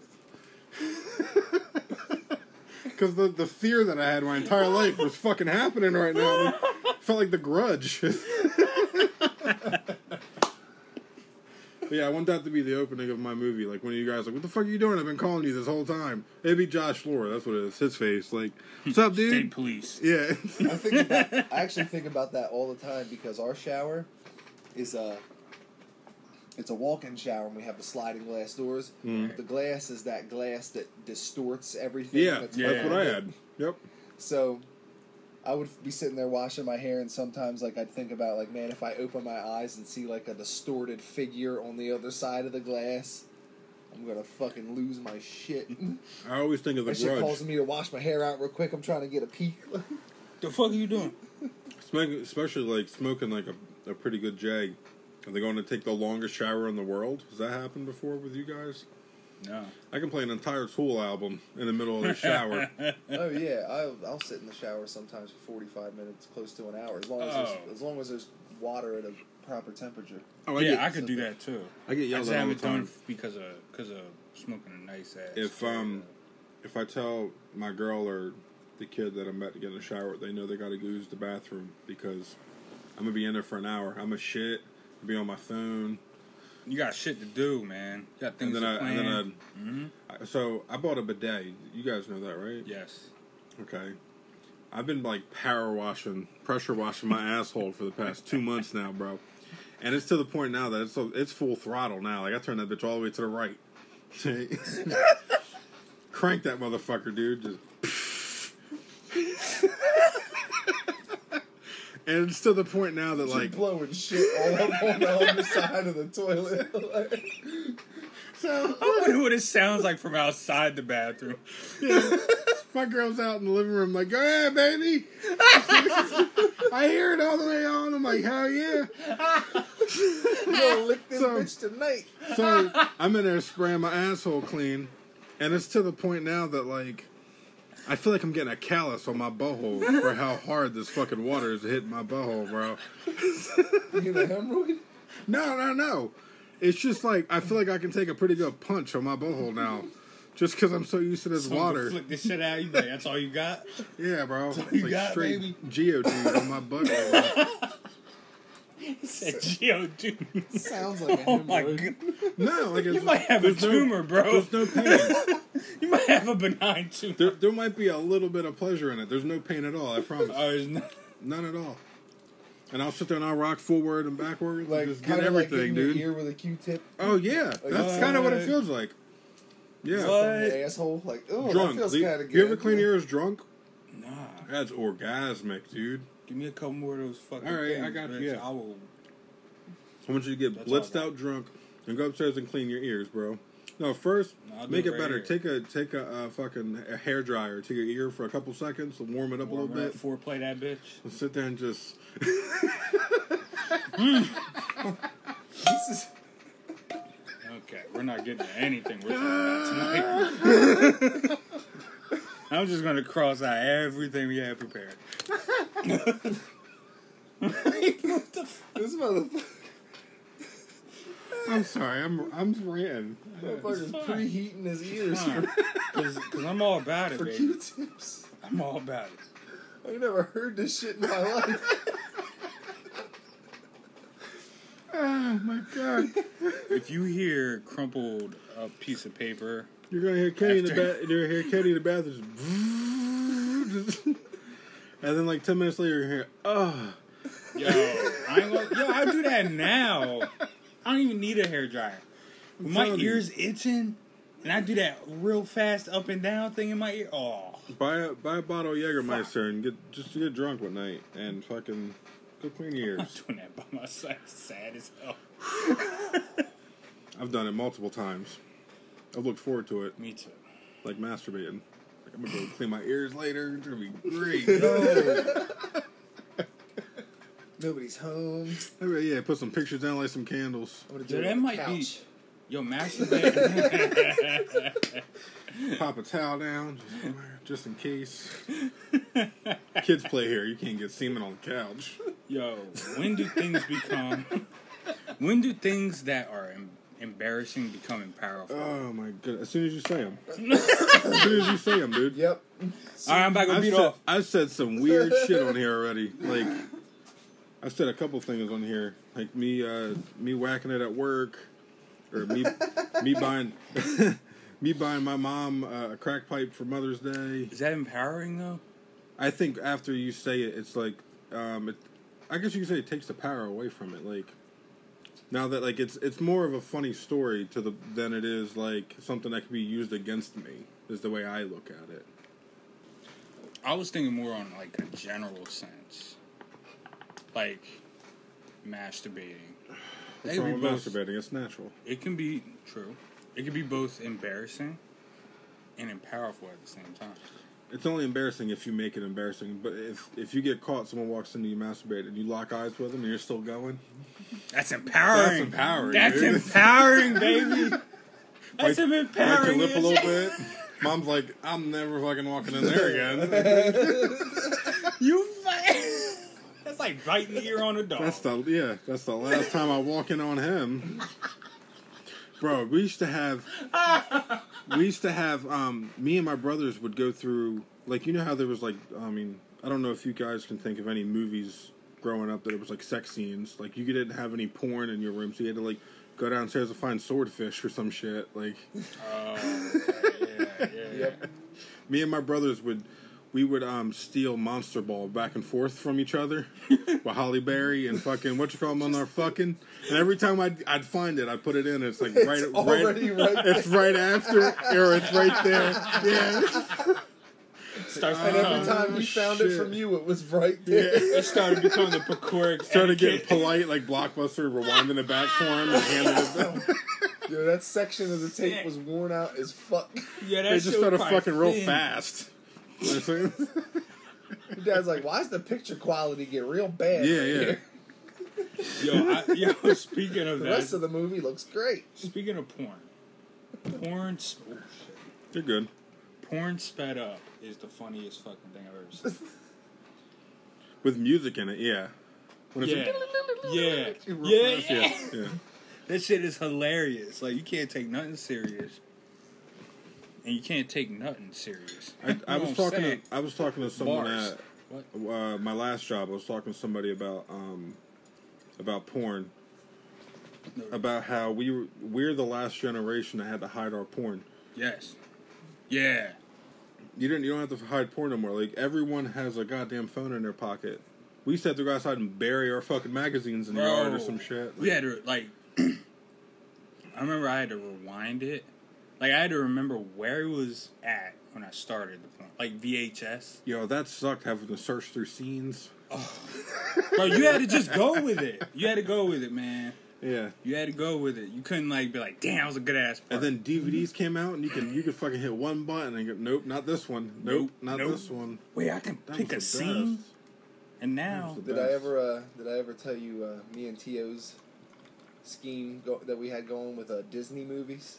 Because the, the fear that I had my entire life was fucking happening right now. felt like the grudge. But yeah, I want that to be the opening of my movie. Like one of you guys, like, what the fuck are you doing? I've been calling you this whole time. It'd be Josh Floor. That's what it is. His face. Like, what's up, dude? State dude? police. Yeah. I think about, I actually think about that all the time because our shower is a it's a walk-in shower and we have the sliding glass doors. Mm. The glass is that glass that distorts everything. yeah, that's that's what I had. Yep. So I would be sitting there washing my hair, and sometimes like I'd think about like, man, if I open my eyes and see like a distorted figure on the other side of the glass, I'm gonna fucking lose my shit. I always think of the that shit grudge. calls me to wash my hair out real quick. I'm trying to get a peek. The fuck are you doing? Smoking, especially like smoking like a, a pretty good jag. Are they going to take the longest shower in the world? Has that happened before with you guys? No. I can play an entire Tool album in the middle of the shower. oh yeah, I'll, I'll sit in the shower sometimes for 45 minutes, close to an hour, as long as there's, Oh. as long as there's water at a proper temperature. Oh, yeah, get, I could do that too. I get I yelled just at all the haven't done time. it because of because of smoking a nice ass. If um, if I tell my girl or the kid that I'm about to get in the shower, they know they got to go use the bathroom because I'm gonna be in there for an hour. I'm a shit. Be on my phone, you got shit to do, man. You got things and then I to and plan. then hmm I, I so I bought a bidet. You guys know that, right? Yes. Okay. I've been like power washing, pressure washing my asshole for the past two months now, bro. And it's to the point now that it's it's full throttle now. Like I turn that bitch all the way to the right. Crank that motherfucker, dude. Just. and it's to the point now that Like like blowing shit all up on the other side of the toilet. so I wonder what it sounds like from outside the bathroom. my girl's out in the living room like, go ahead, baby. I hear it all the way on. I'm like, hell yeah. you gonna lick this So- bitch tonight? So I'm in there spraying my asshole clean, and it's to the point now that like I feel like I'm getting a callus on my butthole for how hard this fucking water is hitting my butthole, bro. You get a hemorrhoid? No, no, no. It's just like I feel like I can take a pretty good punch on my butthole now, just because I'm so used to this Someone water. Flick this shit out. You like, that's all you got? Yeah, bro. It's you like got, straight baby? geodude on my butthole. Said Geo, dude. Sounds like a Oh my hemorrhoid. god. No, like it's, You might have a there's no- tumor, bro. There's no pain. You might have a benign tumor. There, there might be a little bit of pleasure in it. There's no pain at all. I promise. Oh, there's no- None at all. And I'll sit there and I'll rock forward and backward, Like just kind get of like everything, getting dude. your ear with a Q-tip Oh yeah, that's kind of what it feels like. Yeah, What? on your asshole. Like, oh, drunk. that feels Le- kind of good. you ever clean your ears drunk? Nah. That's orgasmic, dude. Give me a couple more of those fucking All right, things, I got you, yeah. I will. I want you to get That's blitzed I out drunk and go upstairs and clean your ears, bro. No, first No, make it it right better. here. Take a take a uh, fucking a hair dryer to your ear for a couple seconds, and warm it up a little it bit. up, Foreplay that bitch. And sit there and just This is Okay, we're not getting to anything we're talking about tonight. I'm just gonna cross out everything we had prepared. this motherfucker. I'm sorry, I'm I'm ranting. Motherfucker's fine. preheating his ears Because I'm all about it, for baby. Q-tips. I'm all about it. I ain't never heard this shit in my life. Oh my god. If you hear crumpled up piece of paper, You're gonna hear Kenny in the After- bath. You're gonna hear Kenny in the bathroom, and then like ten minutes later, you hear, oh, yo, I ain't gonna, yo, I do that now. I don't even need a hair dryer. My telling you. ears itching, and I do that real fast up and down thing in my ear. Oh, buy a buy a bottle of Jägermeister and get just to get drunk one night and fucking go clean your ears. I'm ears. doing that by myself. Sad as hell. I've done it multiple times. I've looked forward to it, Me too. like masturbating. Like I'm gonna go clean my ears later. It's gonna be great. Nobody's home. Maybe, yeah, put some pictures down, light some candles, I'm gonna do Dude, it that on the might be. Yo, masturbate. pop a towel down, just, just in case. Kids play here. You can't get semen on the couch. Yo, when do things become? When do things that are em- embarrassing becoming powerful? Oh my god! As soon as you say them, as soon as you say them, dude. Yep. All right, I'm back to I've beat said, off. I've said some weird shit on here already. Like, I've said a couple things on here, like me, uh, me whacking it at work, or me, me buying, me buying my mom uh, a crack pipe for Mother's Day. Is that empowering though? I think after you say it, it's like, um, it, I guess you could say it takes the power away from it. Like, now that like it's it's more of a funny story to the than it is like something that can be used against me. Is the way I look at it. I was thinking more on like a general sense, like masturbating. What's wrong with both- masturbating? It's natural. It can be true. It can be both embarrassing and powerful at the same time. It's only embarrassing if you make it embarrassing. But if if you get caught, someone walks into you masturbate and you lock eyes with them and you're still going, That's empowering. That's empowering, That's dude. empowering, baby. That's bite empowering. your lip a little bit. Mom's like, I'm never fucking walking in there again. You. That's like biting the ear on a dog. That's the yeah. That's the last time I walk in on him. Bro, we used to have we used to have um me and my brothers would go through like you know how there was like I mean I don't know if you guys can think of any movies growing up that it was like sex scenes like you didn't have any porn in your room so you had to like go downstairs to find swordfish or some shit like Oh, yeah, yeah, yeah. Yep. me and my brothers would we would um steal monster ball back and forth from each other with Halle Berry and fucking what you call them on our fucking and every time I'd, I'd find it I'd put it in it's like right It's already right it's right after or it's right there yeah Starts And every time he found it from you, it was right there. it started becoming the Pecoric. started getting etiquette. polite like Blockbuster rewinding it back for him and handing it back. Yo, that section of the tape was worn out as fuck. Yeah, that they just was started probably fucking real thin. fast You know what I'm saying? Your dad's like, why does the picture quality get real bad? Yeah, right yeah. here? Yo, I, yo, speaking of The that, rest of the movie looks great. speaking of porn, porn, oh, shit. you're good porn sped up is the funniest fucking thing I've ever seen. with music in it yeah when Yeah, yeah, real yeah, fast, yeah. yeah yeah That shit is hilarious. Like you can't take nothing serious, and you can't take nothing serious. I, I was know what I'm talking. To, I was talking to someone Bars. at What? uh, my last job. I was talking to somebody about um, about porn, about how we were, we're the last generation that had to hide our porn. Yes. Yeah. You didn't. You don't have to hide porn no more. Like everyone has a goddamn phone in their pocket. We used to have to go outside and bury our fucking magazines in the yard or some shit. We had to like. I remember I had to rewind it. Like I had to remember where it was at when I started the porn. Like VHS. Yo, that sucked having to search through scenes. Bro, you had to just go with it. You had to go with it, man. Yeah. You had to go with it. You couldn't like be like, "Damn, that was a good ass." And then DVDs came out, and you can you could fucking hit one button and go, nope, not this one. Nope, Nope, not nope. this one. wait, I can That pick a scene. best. And now, That was Did I ever? Uh, did I ever tell you uh, me and Tio's scheme go- that we had going with uh, Disney movies?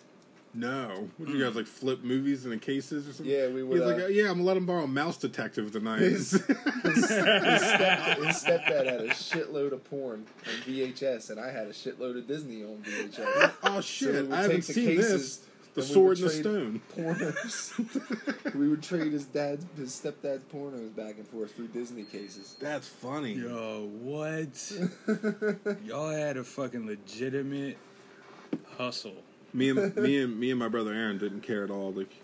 No. Would you guys like flip movies in the cases or something? Yeah, we would. He's like, uh, yeah, I'm gonna let him borrow Mouse Detective tonight. his, his, his, step, his stepdad had a shitload of porn on VHS, and I had a shitload of Disney on VHS. oh shit, would I haven't the seen cases this. The and Sword and the Stone. Pornos. we would trade his dad's, his stepdad's pornos back and forth through Disney cases. That's funny. yo, what? Y'all had a fucking legitimate hustle. Me and me and me and my brother Aaron didn't care at all. Like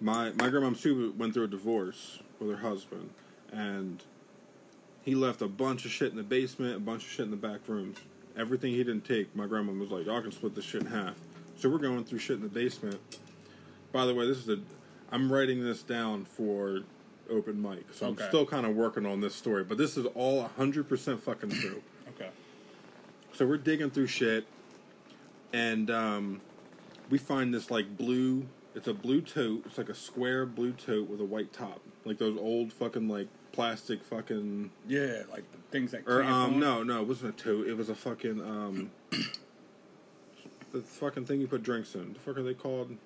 my my grandma Sue went through a divorce with her husband, and he left a bunch of shit in the basement, a bunch of shit in the back rooms. Everything he didn't take, my grandma was like, "Y'all can split this shit in half." So we're going through shit in the basement. By the way, this is a. I'm writing this down for open mic, so Okay. I'm still kind of working on this story, but this is all 100% fucking true. Okay. So we're digging through shit, and um, we find this like blue. It's a blue tote. It's like a square blue tote with a white top, like those old fucking like plastic fucking. Yeah, like the things that. Or um, on. no, no, it wasn't a tote. It was a fucking um, the fucking thing you put drinks in. The fuck are they called?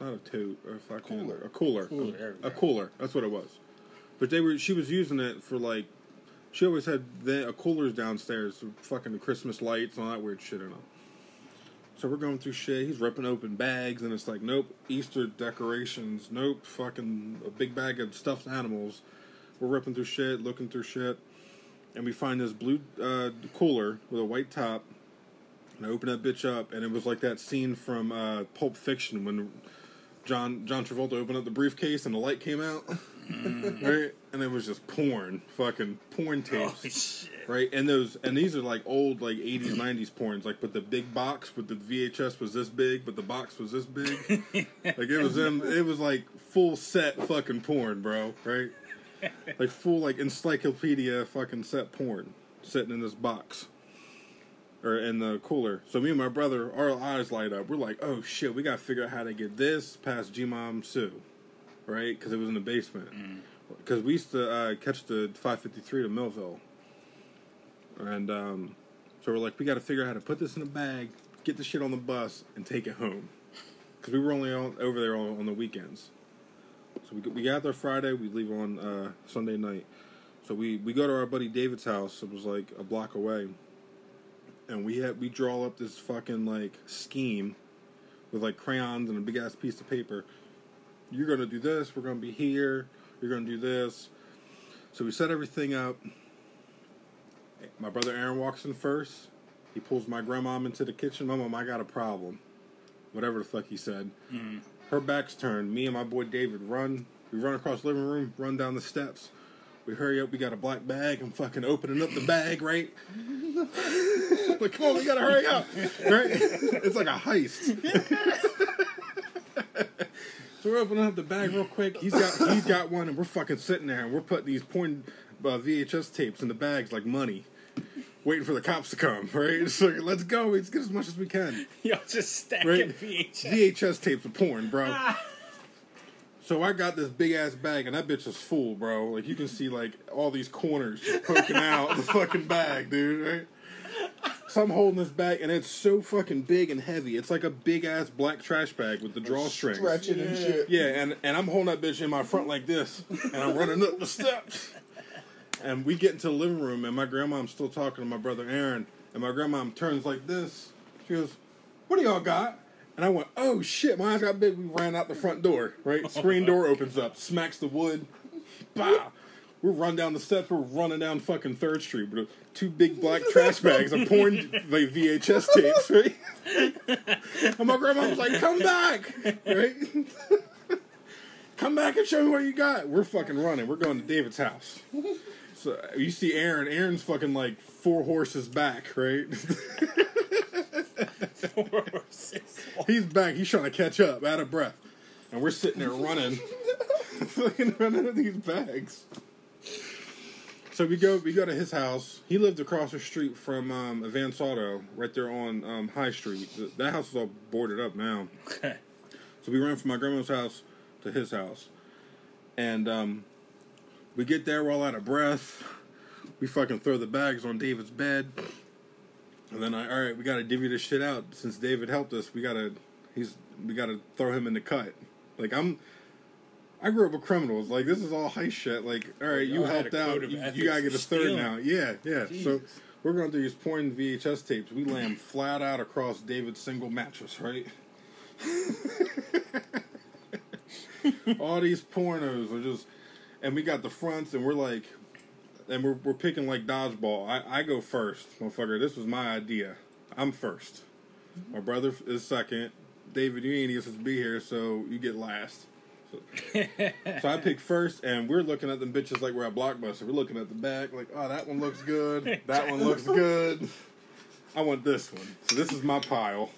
Not a tote, or a fucking Cooler. A cooler. Cooler, we A cooler. That's what it was. But they were. She was using it for like. She always had the, a coolers downstairs, fucking Christmas lights and all that weird shit in them. So we're going through shit. He's ripping open bags, and it's like, nope, Easter decorations. Nope, fucking a big bag of stuffed animals. We're ripping through shit, looking through shit, and we find this blue uh, cooler with a white top. And I open that bitch up, and it was like that scene from uh, Pulp Fiction when John John Travolta opened up the briefcase and the light came out. Mm. right? And it was just porn, fucking porn Oh tapes, shit. right? And those, and these are like old, like '80s, '90s porns, like but the big box with the VHS was this big, but the box was this big. like it was in, it was like full set fucking porn, bro, right? Like full like encyclopedia fucking set porn sitting in this box or in the cooler. So me and my brother, our eyes light up. We're like, oh shit, we gotta figure out how to get this past G Mom Sue, right? Because it was in the basement. Because we used to uh, catch the 553 to Millville, and um, so we're like, we gotta figure out how to put this in a bag, get the shit on the bus, and take it home. Because we were only on, over there on, on the weekends. So we, we got there Friday. We leave on uh, Sunday night. So we, we go to our buddy David's house. It was like a block away, and we had we draw up this fucking like scheme with like crayons and a big ass piece of paper. You're gonna do this. We're gonna be here. You're gonna do this. So we set everything up. My brother Aaron walks in first. He pulls my grandmom into the kitchen. Mom, I got a problem. Whatever the fuck he said. Mm-hmm. Her back's turned. Me and my boy David run. We run across the living room, run down the steps. We hurry up. We got a black bag. I'm fucking opening up the bag, right? like, come on, we gotta hurry up, right? It's like a heist. so we're opening up the bag real quick. He's got he's got one, and we're fucking sitting there, and we're putting these porn uh, VHS tapes in the bags like money, waiting for the cops to come. Right? It's like, let's go. Let's get as much as we can. Y'all just stacking Right? VHS. VHS tapes of porn, bro. So I got this big ass bag, and that bitch is full, bro. Like you can see like all these corners poking out the fucking bag, dude. Right? So I'm holding this bag, and it's so fucking big and heavy. It's like a big ass black trash bag with the drawstrings. Stretching and shit. Yeah, and, and I'm holding that bitch in my front like this, and I'm running up the steps. And we get into the living room, and my grandmom's still talking to my brother Aaron, and my grandmom turns like this. She goes, "What do y'all got?" And I went, "Oh shit!" My eyes got big. We ran out the front door. Right, screen door opens up, smacks the wood. Bah! We run down the steps. We're running down fucking Third Street with two big black trash bags of porn like VHS tapes. Right, and my grandma was like, "Come back!" Right. Come back and show me what you got. We're fucking running. We're going to David's house. So you see Aaron. Aaron's fucking like four horses back, right? four horses. He's back. He's trying to catch up, out of breath, and we're sitting there running, fucking running these bags. So we go, we go to his house. He lived across the street from um, Advance Auto, right there on um, High Street. Th- That house is all boarded up now. Okay. So we ran from my grandma's house to his house. And um, we get there, we're all out of breath. We fucking throw the bags on David's bed. And then I, all right, we gotta divvy this shit out. Since David helped us, we gotta, he's, we gotta throw him in the cut. Like I'm, I grew up with criminals. Like this is all heist shit. Like all right, you helped out. You, you gotta get a third stealing. now. Yeah, yeah. So we're going through these porn VHS tapes. We lay 'em flat out across David's single mattress, right? all these pornos are just, and we got the fronts, and we're like, and we're we're picking like dodgeball. I I go first, motherfucker. This was my idea. I'm first. My brother is second. David, you ain't even supposed to be here, so you get last. So, so I pick first, and we're looking at them bitches like we're at Blockbuster. We're looking at the back, like, oh, that one looks good. That one looks good. I want this one. So this is my pile.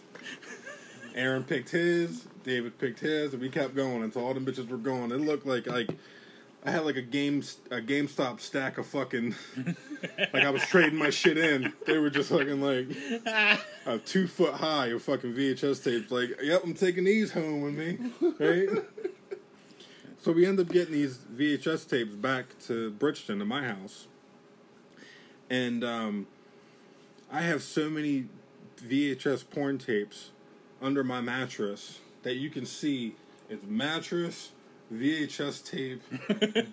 Aaron picked his, David picked his, and we kept going until all them bitches were gone. It looked like like I had like a game a GameStop stack of fucking like I was trading my shit in. They were just fucking like a two foot high of fucking VHS tapes. Like, yep, I'm taking these home with me, right? So we end up getting these VHS tapes back to Bridgeton to my house, and um, I have so many VHS porn tapes under my mattress that you can see it's mattress, VHS tape,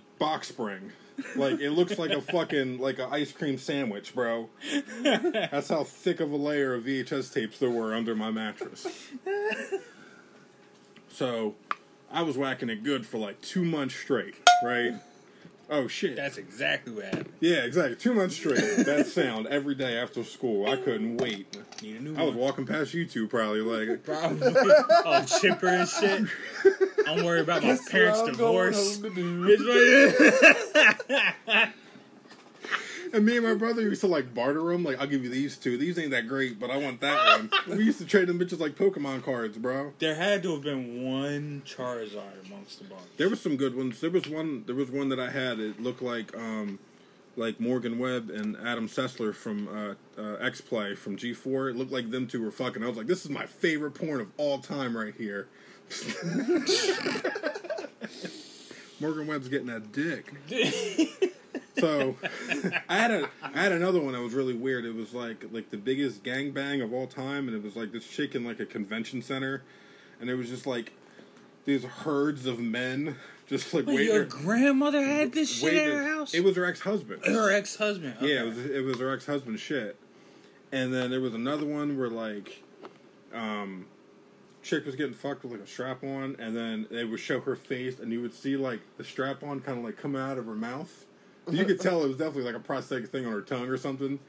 box spring. Like it looks like a fucking like an ice cream sandwich, bro. That's how thick of a layer of VHS tapes there were under my mattress. So, I was whacking it good for like two months straight, right? Oh shit. That's exactly what happened. Yeah, exactly. Two months straight. That sound every day after school. I couldn't wait. Need a new I was one. walking past you two probably like Probably. All chipper and shit. I'm worried about my Guess parents' what I'm going divorce. home to do. It's like- And me and my brother used to like barter them. Like, I'll give you these two. These ain't that great, but I want that one. we used to trade them bitches like Pokemon cards, bro. There had to have been one Charizard amongst the bunch. There was some good ones. There was one. There was one that I had. It looked like, um, like Morgan Webb and Adam Sessler from uh, uh, X Play from G Four. It looked like them two were fucking. I was like, this is my favorite porn of all time right here. Morgan Webb's getting that dick. So I had a I had another one that was really weird. It was like like the biggest gangbang of all time, and it was like this chick in like a convention center, and it was just like these herds of men just like Wait, waiting. your grandmother had this shit at her house? It was her ex husband. her ex husband. Yeah, it was it was her ex husband shit. And then there was another one where like um chick was getting fucked with like a strap on and then they would show her face and you would see like the strap on kind of like come out of her mouth. You could tell it was definitely like a prosthetic thing on her tongue or something.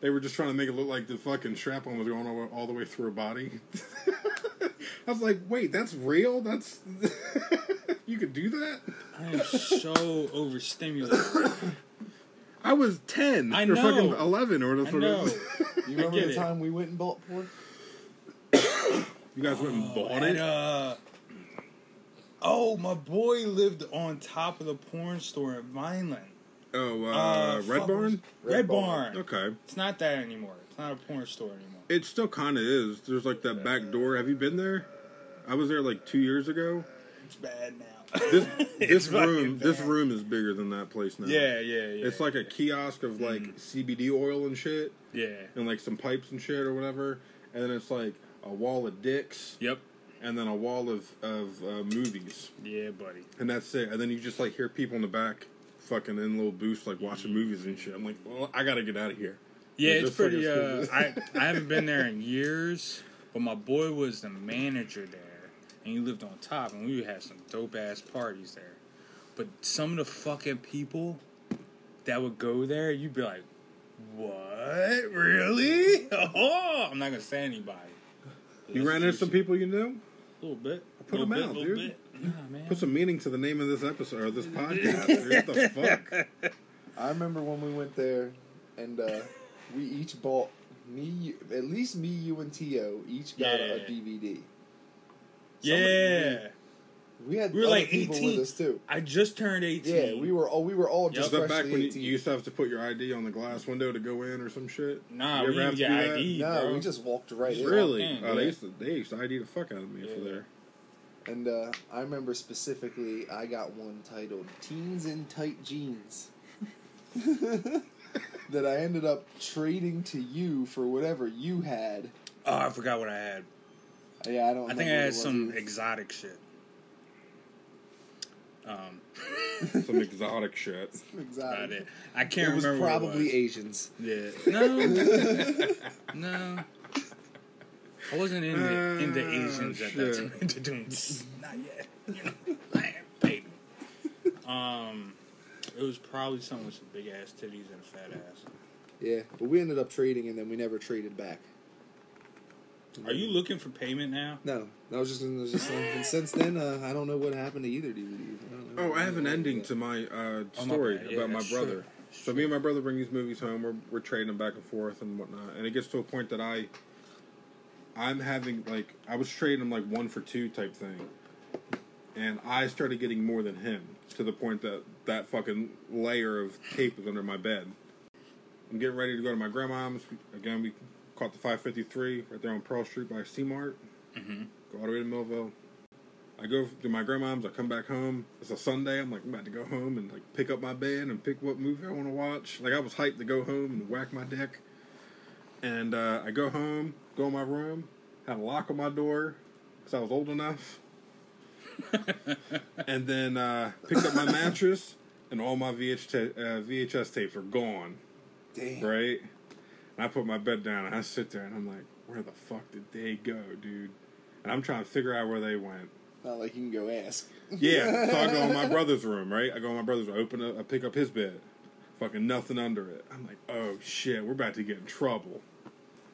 They were just trying to make it look like the fucking strap on was going all, all the way through her body. I was like, wait, that's real? That's you could do that? I am so overstimulated. I was ten I or know. fucking eleven or I whatever. know. You remember the it. time we went and bought porn? You guys went and bought And, it? uh, oh, my boy lived on top of the porn store in Vineland. Oh, uh, Uh, Red fuck, Barn? Red, Red Barn. Barn. Okay. It's not that anymore. It's not a porn store anymore. It still kind of is. There's like that back door. Have you been there? I was there like two years ago. It's bad now. This this room this room is bigger than that place now. Yeah, yeah, yeah. It's like a kiosk of like CBD oil and shit, yeah. and like some pipes and shit or whatever. And then it's like a wall of dicks, Yep. and then a wall of of uh, movies, Yeah, buddy. and that's it. And then you just like hear people in the back, fucking in little booths, like watching movies and shit. I'm like, well, I gotta get out of here. Yeah, Like, it's pretty. Uh, I I haven't been there in years, but my boy was the manager there, and he lived on top, and we had some dope ass parties there. But some of the fucking people that would go there, you'd be like, "What? Really? Oh, I'm not gonna say anybody. You ran into some people you knew. A little bit. I Put them bit, out, little dude. Bit. Nah, man. Put some meaning to the name of this episode or this podcast. dude. What the fuck? I remember when we went there, and uh, we each bought me, at least me, you, and Tio each got a Yeah. DVD. yeah. We had We were like 18. with us too. I just turned 18. Yeah, we were all we were all Yep. just Is that back when you, 18. you used to have to put your ID on the glass window to go in or some shit? Nah, You we didn't get do that? ID, no, bro. we just walked right in. Really? in, Oh, they used to they used to ID the fuck out of me for there. And uh, I remember specifically, I got one titled "Teens in Tight Jeans." that I ended up trading to you for whatever you had. Oh, I forgot what I had. Yeah, I don't. I think I had some either. exotic shit. Um, Some exotic shit. Exactly. about it. I can't It was remember. what probably it Asians. Yeah. No. no. I wasn't into Ah, into Asians at that time. Not yet. You know, I am baby. Um, it was probably something with some big ass titties and a fat ass. Yeah, but we ended up trading, and then we never traded back. Are you looking for payment now? No, I was just, I was just and since then, uh, I don't know what happened to either DVD. I don't know. Oh, I have an ending to my uh, Oh, my story. Yeah, about my brother. true. So me and my brother bring these movies home. We're we're trading them back and forth and whatnot, and it gets to a point that I, I'm having like I was trading them like one for two type thing, and I started getting more than him to the point that that fucking layer of tape was under my bed. I'm getting ready to go to my grandma's again. We caught the 553 right there on Pearl Street by C Mart. Mm-hmm. Go all the way to Millville. I go to my grandma's. I come back home. It's a Sunday. I'm like, I'm about to go home and like pick up my bed and pick what movie I want to watch. Like I was hyped to go home and whack my dick. And uh, I go home, go in my room, had a lock on my door because I was old enough. and then uh, picked up my mattress, and all my VH ta- uh, VHS tapes are gone. Damn. Right? And I put my bed down and I sit there and I'm like, where the fuck did they go, dude? And I'm trying to figure out where they went. Not like you can go ask. Yeah, so I go in my brother's room, right? I go in my brother's room, I open up, I pick up his bed. Fucking nothing under it. I'm like, oh shit, we're about to get in trouble.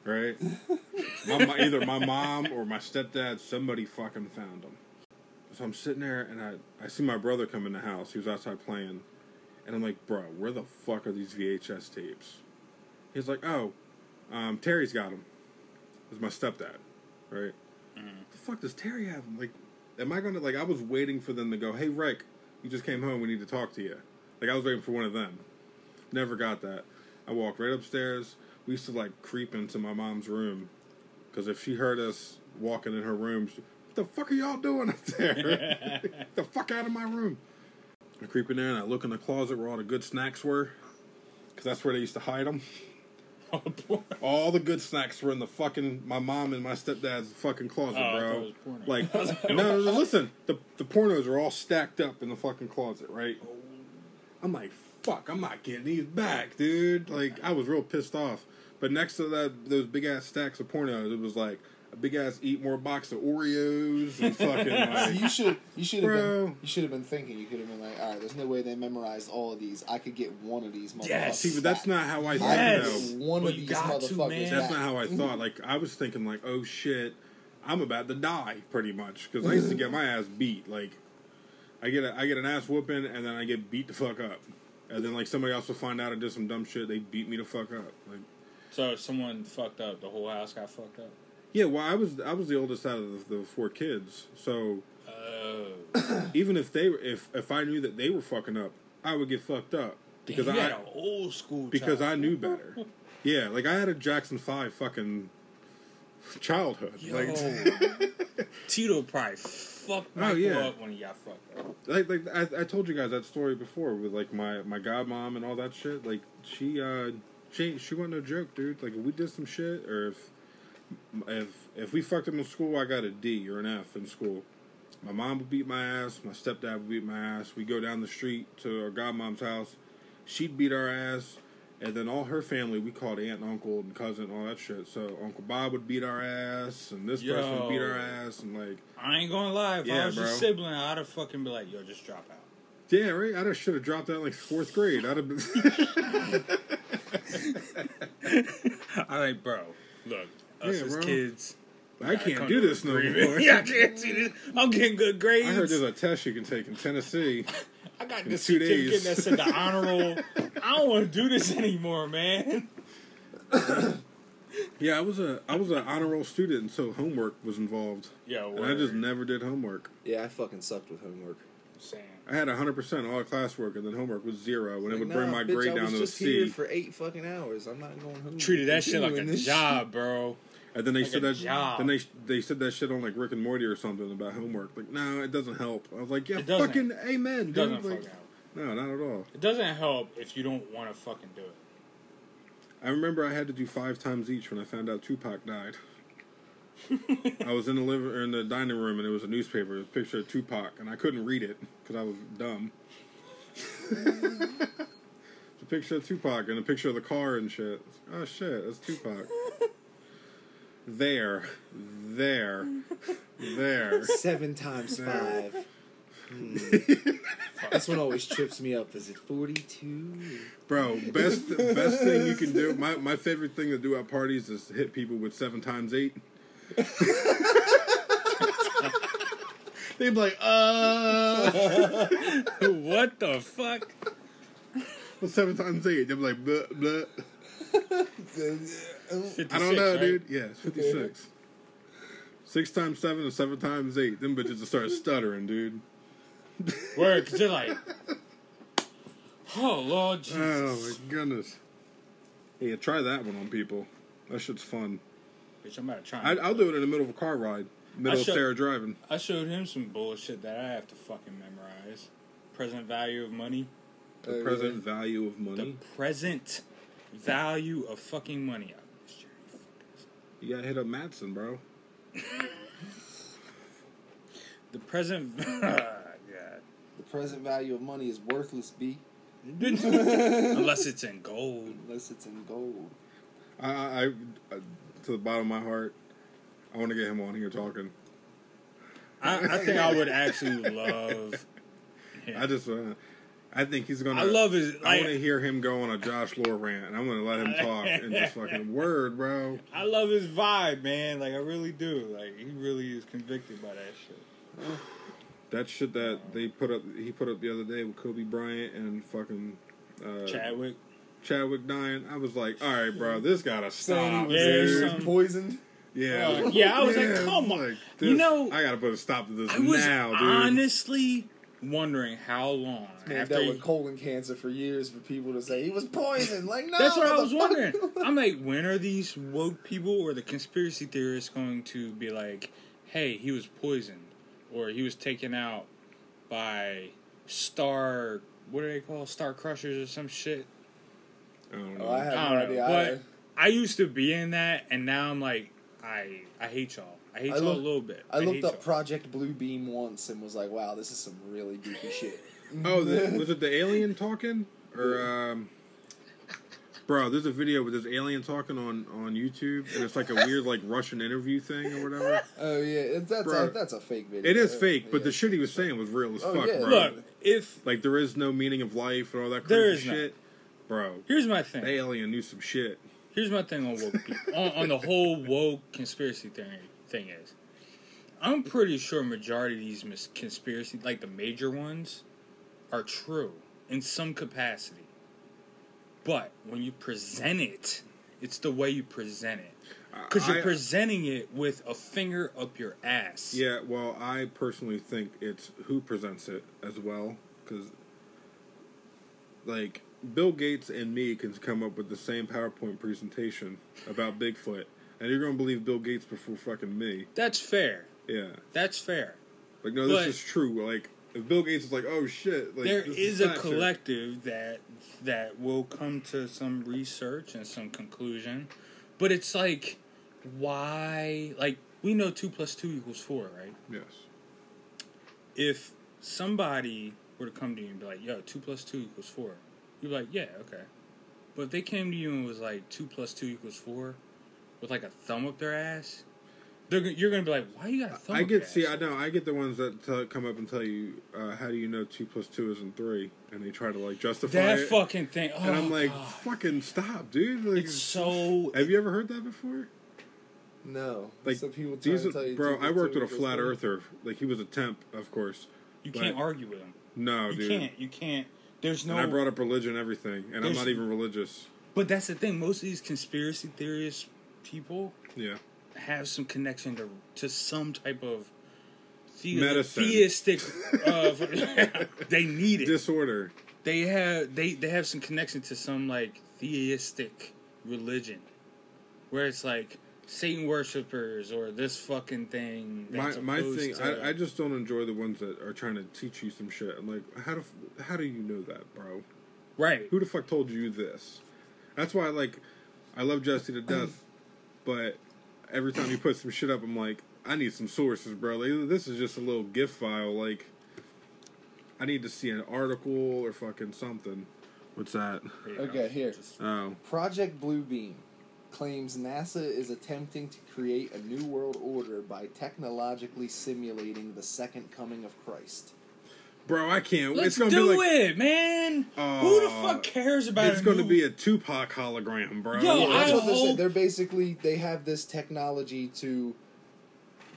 Right? my, mo- either my mom or my stepdad, somebody fucking found them. So I'm sitting there and I, I see my brother come in the house. He was outside playing. And I'm like, bro, where the fuck are these VHS tapes? He's like, oh, um, Terry's got them. It's my stepdad, right? The fuck does Terry have them? Like, am I gonna like? I was waiting for them to go. Hey, Rick, you just came home. We need to talk to you. Like, I was waiting for one of them. Never got that. I walked right upstairs. We used to like creep into my mom's room because if she heard us walking in her room, she, what the fuck are y'all doing up there? The fuck out of my room. I creep in there and I look in the closet where all the good snacks were because that's where they used to hide them. All the good snacks were in the fucking my mom and my stepdad's fucking closet, Oh, I thought bro. it was porno. Like, no, no, no, listen, the the pornos are all stacked up in the fucking closet, right? I'm like, fuck, I'm not getting these back, dude. Like, I was real pissed off. But next to that, those big ass stacks of pornos, it was like a big ass eat more box of Oreos and fucking like, you should you should have Bro. been you should have been thinking. You could have been like, all right, there's no way they memorized all of these. I could get one of these. Motherfuckers Yes. see, but that's back. not how I I thought. could Yes. one Well, of these got to, motherfuckers. That's not how I mm-hmm. thought. Like I was thinking, like, oh shit, I'm about to die, pretty much, because I used to get my ass beat. Like, I get a, I get an ass whooping, and then I get beat the fuck up, and then like somebody else will find out I did some dumb shit, they beat me the fuck up. Like, So if someone fucked up, the whole house got fucked up. Yeah, well, I was I was the oldest out of the, the four kids, so Oh, even if they were, if if I knew that they were fucking up, I would get fucked up because you I had an old school. because I knew better. Yeah, like I had a Jackson Five fucking childhood. Yo, Like, Tito probably fucked Oh, Michael yeah. up when he got fucked up. like like I, I told you guys that story before with like my my godmom and all that shit. Like she uh she she wasn't no joke, dude. Like if we did some shit or if if if we fucked up in school, I got a D or an F in school. My mom would beat my ass. My stepdad would beat my ass. We go down the street to our godmom's house. She'd beat our ass, and then all her family we called aunt and uncle and cousin and all that shit. So Uncle Bob would beat our ass, and this person would beat our ass, and like I ain't gonna lie. If Yeah, I was your bro. sibling, I'd have fucking be like, "Yo, just drop out." Yeah, right. I should have dropped out in, like fourth grade. I'd have been. I like, bro. Look, us Yeah, as bro. kids. I can't do this no agreement. more. yeah, I can't see this. I'm getting good grades. I heard there's a test you can take in Tennessee. I got in this two certificate days. that said the honor roll. I don't want to do this anymore, man. Yeah, I was a I was an honor roll student, so homework was involved, Yo, and I just never did homework. Yeah, I fucking sucked with homework. saying. I had hundred percent all the classwork, and then homework was zero, and it would Like, bring my bitch, grade I down was to a just here for eight fucking hours. I'm not going home. Treated that shit like a Continuing this job, bro. And then they like said that job. then they they said that shit on like Rick and Morty or something about homework. Like, no, it doesn't help. I was like, yeah, fucking amen, It dude. doesn't Like, help. no, not at all. It doesn't help if you don't want to fucking do it. I remember I had to do five times each when I found out Tupac died. I was in the living or in the dining room and it was a newspaper, a picture of Tupac, and I couldn't read it because I was dumb. it's a picture of Tupac and a picture of the car and shit. Oh shit, that's Tupac. There, there, there. Seven times five. Hmm. This one always trips me up. Is it forty-two? Bro, best best thing you can do. My my favorite thing to do at parties is hit people with seven times eight. They'd be like, uh. what the fuck? Well, seven times eight. They'd be like, blah, blah. 56, I don't know, right? dude. Yeah, it's 56. Six times seven and seven times eight. Them bitches will start stuttering, dude. Word, because they're like, oh, Lord Jesus. Oh, my goodness. Yeah, try that one on people. That shit's fun. Bitch, I'm about to try. I, I'll do it in the middle of a car ride. Middle of Sarah driving. I showed him some bullshit that I have to fucking memorize. Present value of money. The present value of money. The present value of fucking money. You gotta hit up Matson, bro. The present. God. The present value of money is worthless, B. Unless it's in gold. Unless it's in gold. I, I, I, to the bottom of my heart, I want to get him on here talking. I, I think I would actually love. Him. I just, uh, I think he's gonna. I love his. I Like, want to hear him go on a Josh Lore rant, and I'm going to let him talk and just fucking word, bro. I love his vibe, man. Like I really do. Like he really is convicted by that shit. That shit that they put up, he put up the other day with Kobe Bryant and fucking uh, Chadwick. Chadwick dying. I was like, all right, bro, this gotta stop. he Yeah, he dude. some- poisoned. Yeah, Uh, yeah, I was like, come on. like, You know, I gotta put a stop to this I was now, dude. honestly wondering how long Man after. dealt he- with colon cancer for years for people to say he was poisoned. Like, no, That's what I was motherfucker. wondering. I'm like, when are these woke people or the conspiracy theorists going to be like, hey, he was poisoned or he was taken out by star, what do they call star crushers or some shit? I don't know. Oh, I have I no don't know, idea. but I used to be in that, and now I'm like, I I hate y'all. I hate I y'all look- a little bit. I, I looked up y'all. Project Blue Beam once and was like, wow, this is some really goofy shit. Oh, the, was it the alien talking or um? Bro, there's a video with this alien talking on on YouTube, and it's like a weird like Russian interview thing or whatever. Oh yeah, it's, that's Bro. a that's a fake video. It is fake, but yeah. the shit he was saying was real as Oh, fuck, yeah. bro. Look, if like there is no meaning of life and all that There crazy is not. shit, bro. here's my thing. The alien knew some shit. Here's my thing on woke people. on, on the whole woke conspiracy theory thing is, I'm pretty sure majority of these mis- conspiracy, like the major ones, are true in some capacity. But when you present it, it's the way you present it. Because you're I- presenting it with a finger up your ass. Yeah, well, I personally think it's who presents it as well, because like Bill Gates and me can come up with the same PowerPoint presentation about Bigfoot, and you're gonna believe Bill Gates before fucking me. That's fair. Yeah, That's fair. like no, this But- is true. Like if Bill Gates is like, oh shit, like there this is a collective that that will come to some research and some conclusion but it's like why like we know two plus two equals four right Yes. if somebody were to come to you and be like yo two plus two equals four you're like yeah okay but if they came to you and was like two plus two equals four with like a thumb up their ass they're, you're gonna be like why you got a thumb I up your get see. I ass? know. I get the ones that tell, come up and tell you, uh, "How do you know two plus two isn't three? And they try to like justify that it. fucking thing oh, and I'm like, God. "Fucking stop, dude!" Like, it's so Have you ever heard that before? no. Like Some people try these, to tell you bro. I worked with a flat four. earther. Like he was a temp, of course. You But- can't argue with them. No, dude. You dude. can't. You can't. There's no. And I brought up religion, everything, and I'm not even religious. but that's the thing. Most of these conspiracy theorists, people Yeah, have some connection to to some type of the, Medicine. theistic. Uh, they need it. disorder. they have they they have some connection to some like theistic religion, where it's like Satan worshippers or this fucking thing. My my thing, I, I just don't enjoy the ones that are trying to teach you some shit. I'm like, how do how do you know that, bro? right. Who the fuck told you this? That's why, like, I love Jesse to death, but every time you put some shit up, I'm like, I need some sources, bro. Like, this is just a little GIF file. Like, I need to see an article or fucking something. What's that? Okay, here. Oh, Project Bluebeam claims NASA is attempting to create a new world order by technologically simulating the second coming of Christ. Bro, I can't. Let's it's gonna do be like, it, man. Who the Uh, fuck cares about? It? It's going to be a Tupac hologram, bro. Yo, Yeah, that's I what they're saying. hope- They're basically they have this technology to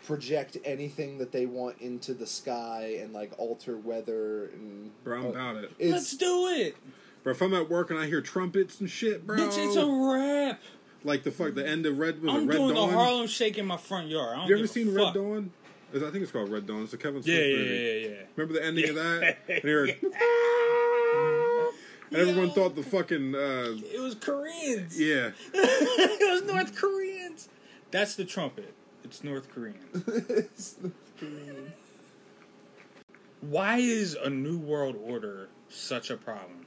project anything that they want into the sky and like alter weather and bro, I'm uh, about it. It's Let's do it, Bro, if I'm at work and I hear trumpets and shit, bro, bitch. It's a wrap. like the fuck, the end of Red was it I'm Red doing Dawn? the Harlem Shake in my front yard. I don't you ever give a seen fuck. Red Dawn? Is- I think it's called Red Dawn. It's a Kevin Smith Yeah, yeah, movie. yeah, yeah. Remember the ending of that? And, you heard, and everyone Yo. thought the fucking uh, It was Koreans. yeah. it was North Koreans. That's the trumpet. It's North Korean. Why is a new world order such a problem?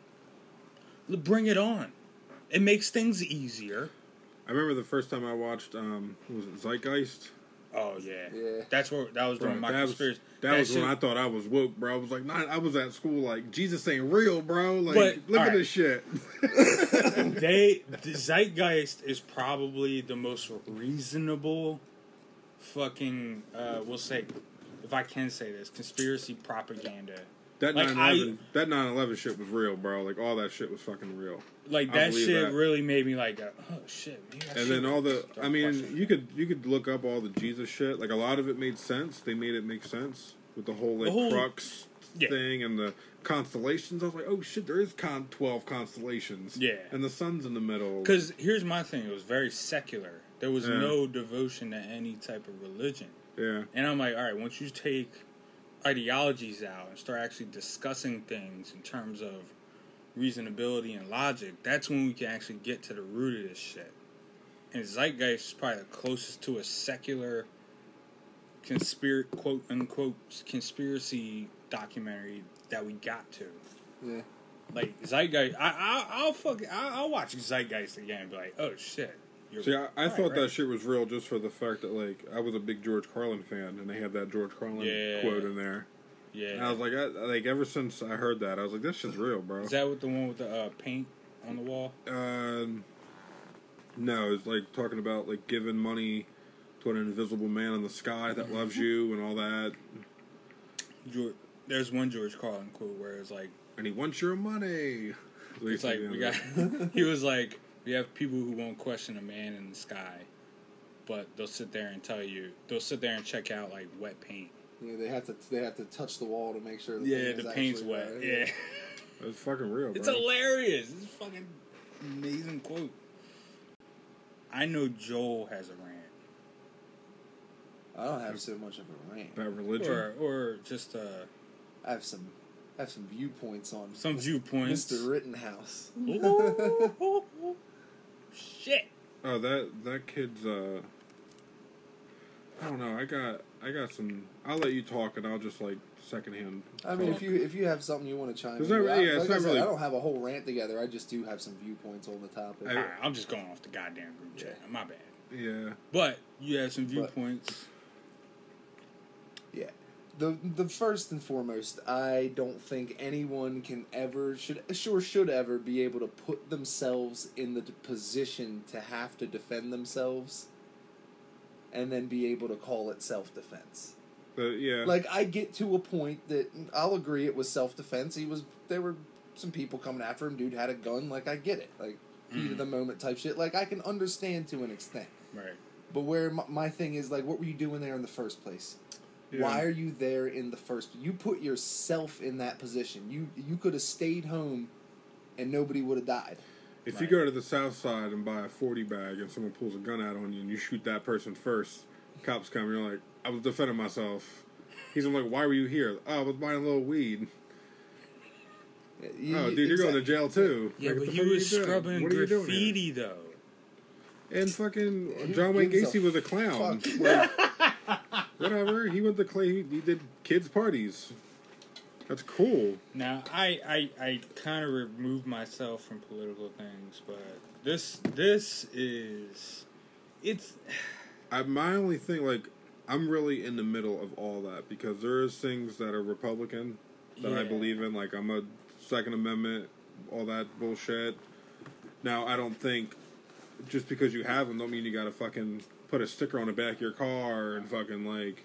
Bring it on. It makes things easier. I remember the first time I watched um, was it Zeitgeist? Oh yeah, Yeah. That's where that was Bro, during my that was, conspiracy. that was shit- when I thought I was woke, bro. I was like, nah, I was at school like Jesus ain't real, bro. Like, But, look at alright. this shit. they the zeitgeist is probably the most reasonable fucking uh we'll say if I can say this conspiracy propaganda. That Like, 9/11, that 9/11 shit was real, bro. Like all that shit was fucking real. Like that shit that. really made me like oh shit. I And then all the, I mean, you could you could look up all the Jesus shit. Like a lot of it made sense. They made it make sense. with the whole like The whole- crux Yeah. thing and the constellations. I was like, oh shit, there is con twelve constellations. Yeah. and the sun's in the middle. Because here's my thing: it was very secular. There was Yeah. no devotion to any type of religion. yeah, And I'm like, all right, once you take ideologies out and start actually discussing things in terms of reasonability and logic, that's when we can actually get to the root of this shit. And Zeitgeist is probably the closest to a secular conspir quote unquote conspiracy documentary that we got to. Yeah. Like Zeitgeist, I, I I'll fuck, I, I'll watch Zeitgeist again and be like, oh shit. You're See, I, I right, thought right. that shit was real just for the fact that like I was a big George Carlin fan, and they had that George Carlin Yeah. quote in there. Yeah. And I was like, I, like ever since I heard that, I was like, this shit's real, bro. Is that with the one with the uh, paint on the wall? Um, no, it's like talking about like giving money to an invisible man in the sky that loves you and all that, George, there's one George Carlin quote where it's like, and he wants your money. it's like we got. he was like, we have people who won't question a man in the sky, but they'll sit there and tell you, they'll sit there and check out like wet paint. Yeah, they have to they have to touch the wall to make sure. The Yeah, paint is the paint's wet. right. Yeah, It's fucking real, it's bro. hilarious. It's a fucking amazing quote. I know Joel has a rant, I don't have so much of a rant. About religion. or or just uh, I have some I have some viewpoints on some viewpoints. Mr. Rittenhouse. Ooh, shit. Oh, that that kid's. uh I don't know. I got I got some. I'll let you talk, and I'll just like secondhand. I mean, talk. if you if you have something you want to chime in, not really- I, yeah, it's like I not said, really- I don't have a whole rant together. I just do have some viewpoints on the topic. I, I'm just going off the goddamn group chat. My bad. Yeah. But you have some viewpoints. Yeah. The the first and foremost, I don't think anyone can ever should sure should ever be able to put themselves in the position to have to defend themselves and then be able to call it self-defense. But yeah. Like I get to a point that I'll agree it was self-defense. He was there were some people coming after him, dude had a gun, like I get it. Like heat of mm. the moment type shit. Like I can understand to an extent. Right. But where my, my thing is, like, what were you doing there in the first place? Yeah. Why are you there in the first? You put yourself in that position. You you could have stayed home, and nobody would have died. If you go to the south side and buy a 40 bag and someone pulls a gun out on you and you shoot that person first, cops come, you're like, I was defending myself. He's like, why were you here? Oh, I was buying a little weed. You- oh, dude, you're going to jail too. Yeah, Like, but the he fuck are was you doing? scrubbing What are you doing here? graffiti though. And fucking John Wayne gives a Gacy was a clown. fuck? Like, whatever. He went to clay. He, did kids parties. That's cool. Now I I, I kind of removed myself from political things, but this this is it's I, my only thing, like, I'm really in the middle of all that because there is things that are Republican that I believe in. Like, I'm a Second Amendment, all that bullshit. Now, I don't think just because you have them don't mean you got to fucking put a sticker on the back of your car and fucking like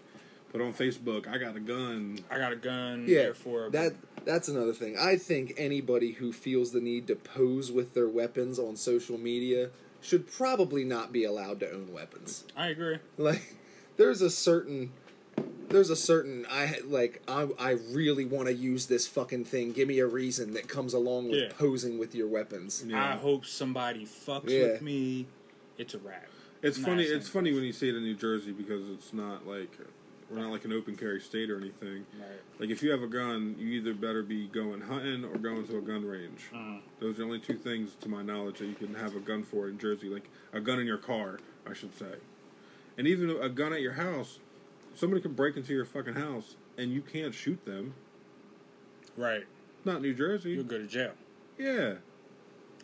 put on Facebook. I got a gun. I got a gun. Yeah, therefore that that's another thing. I think anybody who feels the need to pose with their weapons on social media should probably not be allowed to own weapons. I agree. Like, there's a certain, there's a certain I like I I really want to use this fucking thing. Give me a reason that comes along with Yeah. posing with your weapons. Yeah. I hope somebody fucks Yeah. with me. It's a wrap. It's funny. It's funny when you see it in New Jersey because it's not like we're not like an open carry state or anything. Right. Like if you have a gun, you either better be going hunting or going to a gun range. Mm. Those are the only two things, to my knowledge, that you can have a gun for in Jersey. Like a gun in your car, I should say, and even a gun at your house. Somebody can break into your fucking house and you can't shoot them. Right. Not New Jersey. You'll go to jail. Yeah,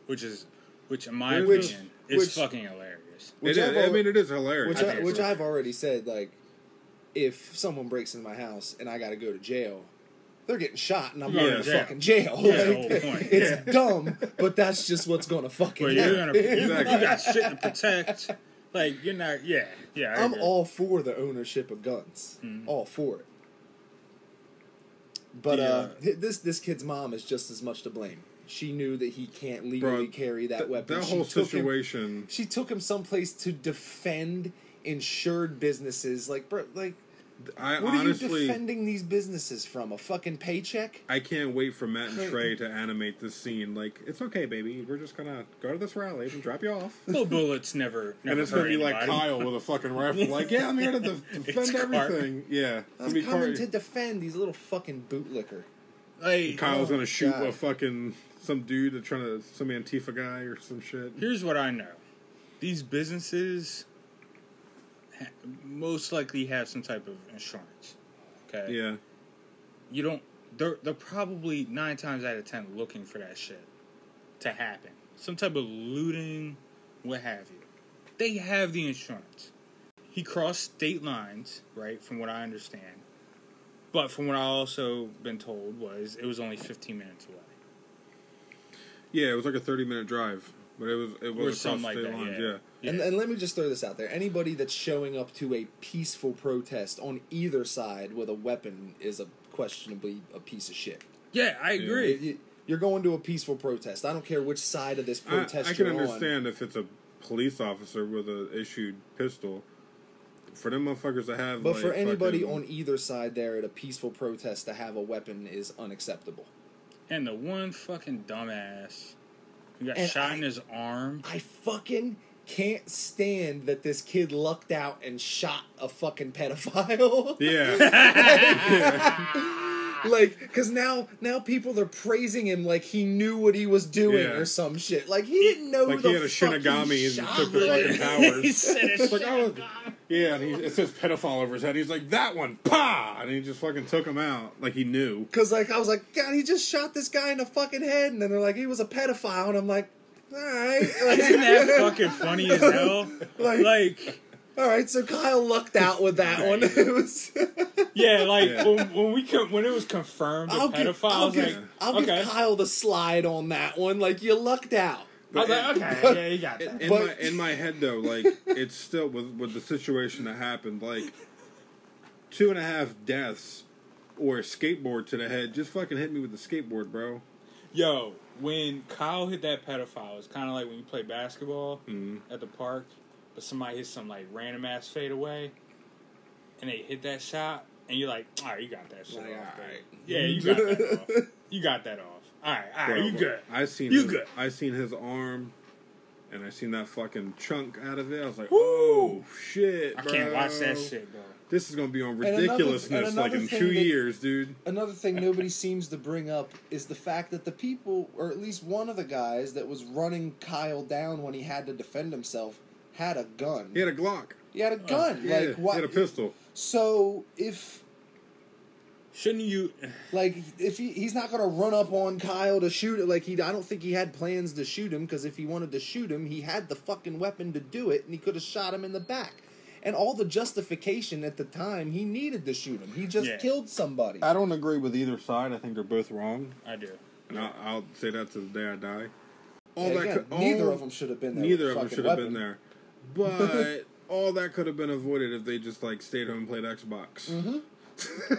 Which is which in my Which- opinion is which- fucking hilarious. Which it is. I've I mean, it is hilarious. Which I I, think which so. I've already said. Like, if someone breaks into my house and I got to go to jail. They're getting shot, and I'm Yeah, going to jail. fucking jail. Yeah, Like, point. It's Yeah. dumb, but that's just what's going to fucking But you're happen. gonna you, you got shit to protect. Like you're not. Yeah. Yeah. I I'm all for the ownership of guns. Mhm. All for it. But The, uh, uh, this this kid's mom is just as much to blame. She knew that he can't legally Bro, carry that Th- weapon. That she whole took him- situation. she took him someplace to defend insured businesses. Like, bro, like I What are you defending these businesses from? A fucking paycheck? I can't wait for Matt and Trey to animate this scene. Like, it's okay, baby. We're just gonna go to this rally and drop you off. Well, bullets never. never and it's gonna hurt be like. Kyle with a fucking rifle. Like, yeah, I'm here to de- It's defend Clark. everything. Yeah, I'm coming Clark. to defend these little fucking bootlicker. Like, Kyle's Oh, gonna shoot God. a fucking some dude that's trying to some Antifa guy or some shit. here's what I know: these businesses ha- most likely have some type of insurance. Okay. Yeah, You don't. They're they're probably nine times out of ten looking for that shit to happen. Some type of looting, what have you. They have the insurance. He crossed state lines, right? From what I understand. But from what I also been told was it was only 15 minutes away. Yeah. It was like a 30 minute drive, but it was it Or was across something like state that, lines. yeah. Yeah. And, and let me just throw this out there: anybody that's showing up to a peaceful protest on either side with a weapon is a questionably a piece of shit. Yeah, I agree. You- You're going to a peaceful protest. I don't care which side of this I, protest I can you're on. understand if it's a police officer with a issued pistol. For them motherfuckers to have, But like, for anybody fucking- on either side there at a peaceful protest to have a weapon is unacceptable. And the one fucking dumbass who got And shot I- in his arm. I fucking can't stand that this kid lucked out and shot a fucking pedophile. yeah, like, because now now people are praising him like he knew what he was doing Yeah. or some shit. Like he didn't know like he had a Shinigami and took the fucking he powers. said It's it. like, oh, yeah, and he, it says pedophile over his head. He's like, that one, pa! And he just fucking took him out like he knew. Cause like I was like, God, he just shot this guy in the fucking head, and then they're like, he was a pedophile, and I'm like, all right, Isn't that fucking funny as hell? Like- like all right. So Kyle lucked out with that one. It was. Yeah, like Yeah. When, when we con- when it was confirmed the I'll pedophile, give, I I'll, was give, like, I'll okay. give Kyle the slide on that one. Like you lucked out. I was like, okay, yeah, you got that. In But- my in my head though, like it's still with with the situation that happened, like two and a half deaths or a skateboard to the head. Just fucking hit me with the skateboard, bro. Yo, when Kyle hit that pedophile, it's kind of like when you play basketball Mhm. at the park, but somebody hits some like random ass fade away, and they hit that shot, and you're like, all right, you got that shit Like, off. all right. Yeah, you got that off. You got that off. All right, all right, Bro, you good. I seen You his, good. I seen his arm, and I seen that fucking chunk out of it. I was like, Woo! oh shit! I can't watch that bro. shit, bro. This is gonna be on And another- ridiculousness and like in two that- years, dude. Another thing nobody seems to bring up is the fact that the people, or at least one of the guys that was running Kyle down when he had to defend himself, had a gun. He had a Glock. He had a oh, gun. Yeah, like what? he had a pistol. So if Shouldn't you? like if he, he's not gonna run up on Kyle to shoot it, like he I don't think he had plans to shoot him because if he wanted to shoot him, he had the fucking weapon to do it, and he could have shot him in the back. And all the justification at the time, he needed to shoot him. He just Yeah. killed somebody. I don't agree with either side. I think they're both wrong, I do. and I'll, I'll say that to the day I die. All Yeah, that again, could, neither all- of them should have been there. Neither with of them should have been there. But all that could have been avoided if they just like stayed home and played Xbox. Mm-hmm.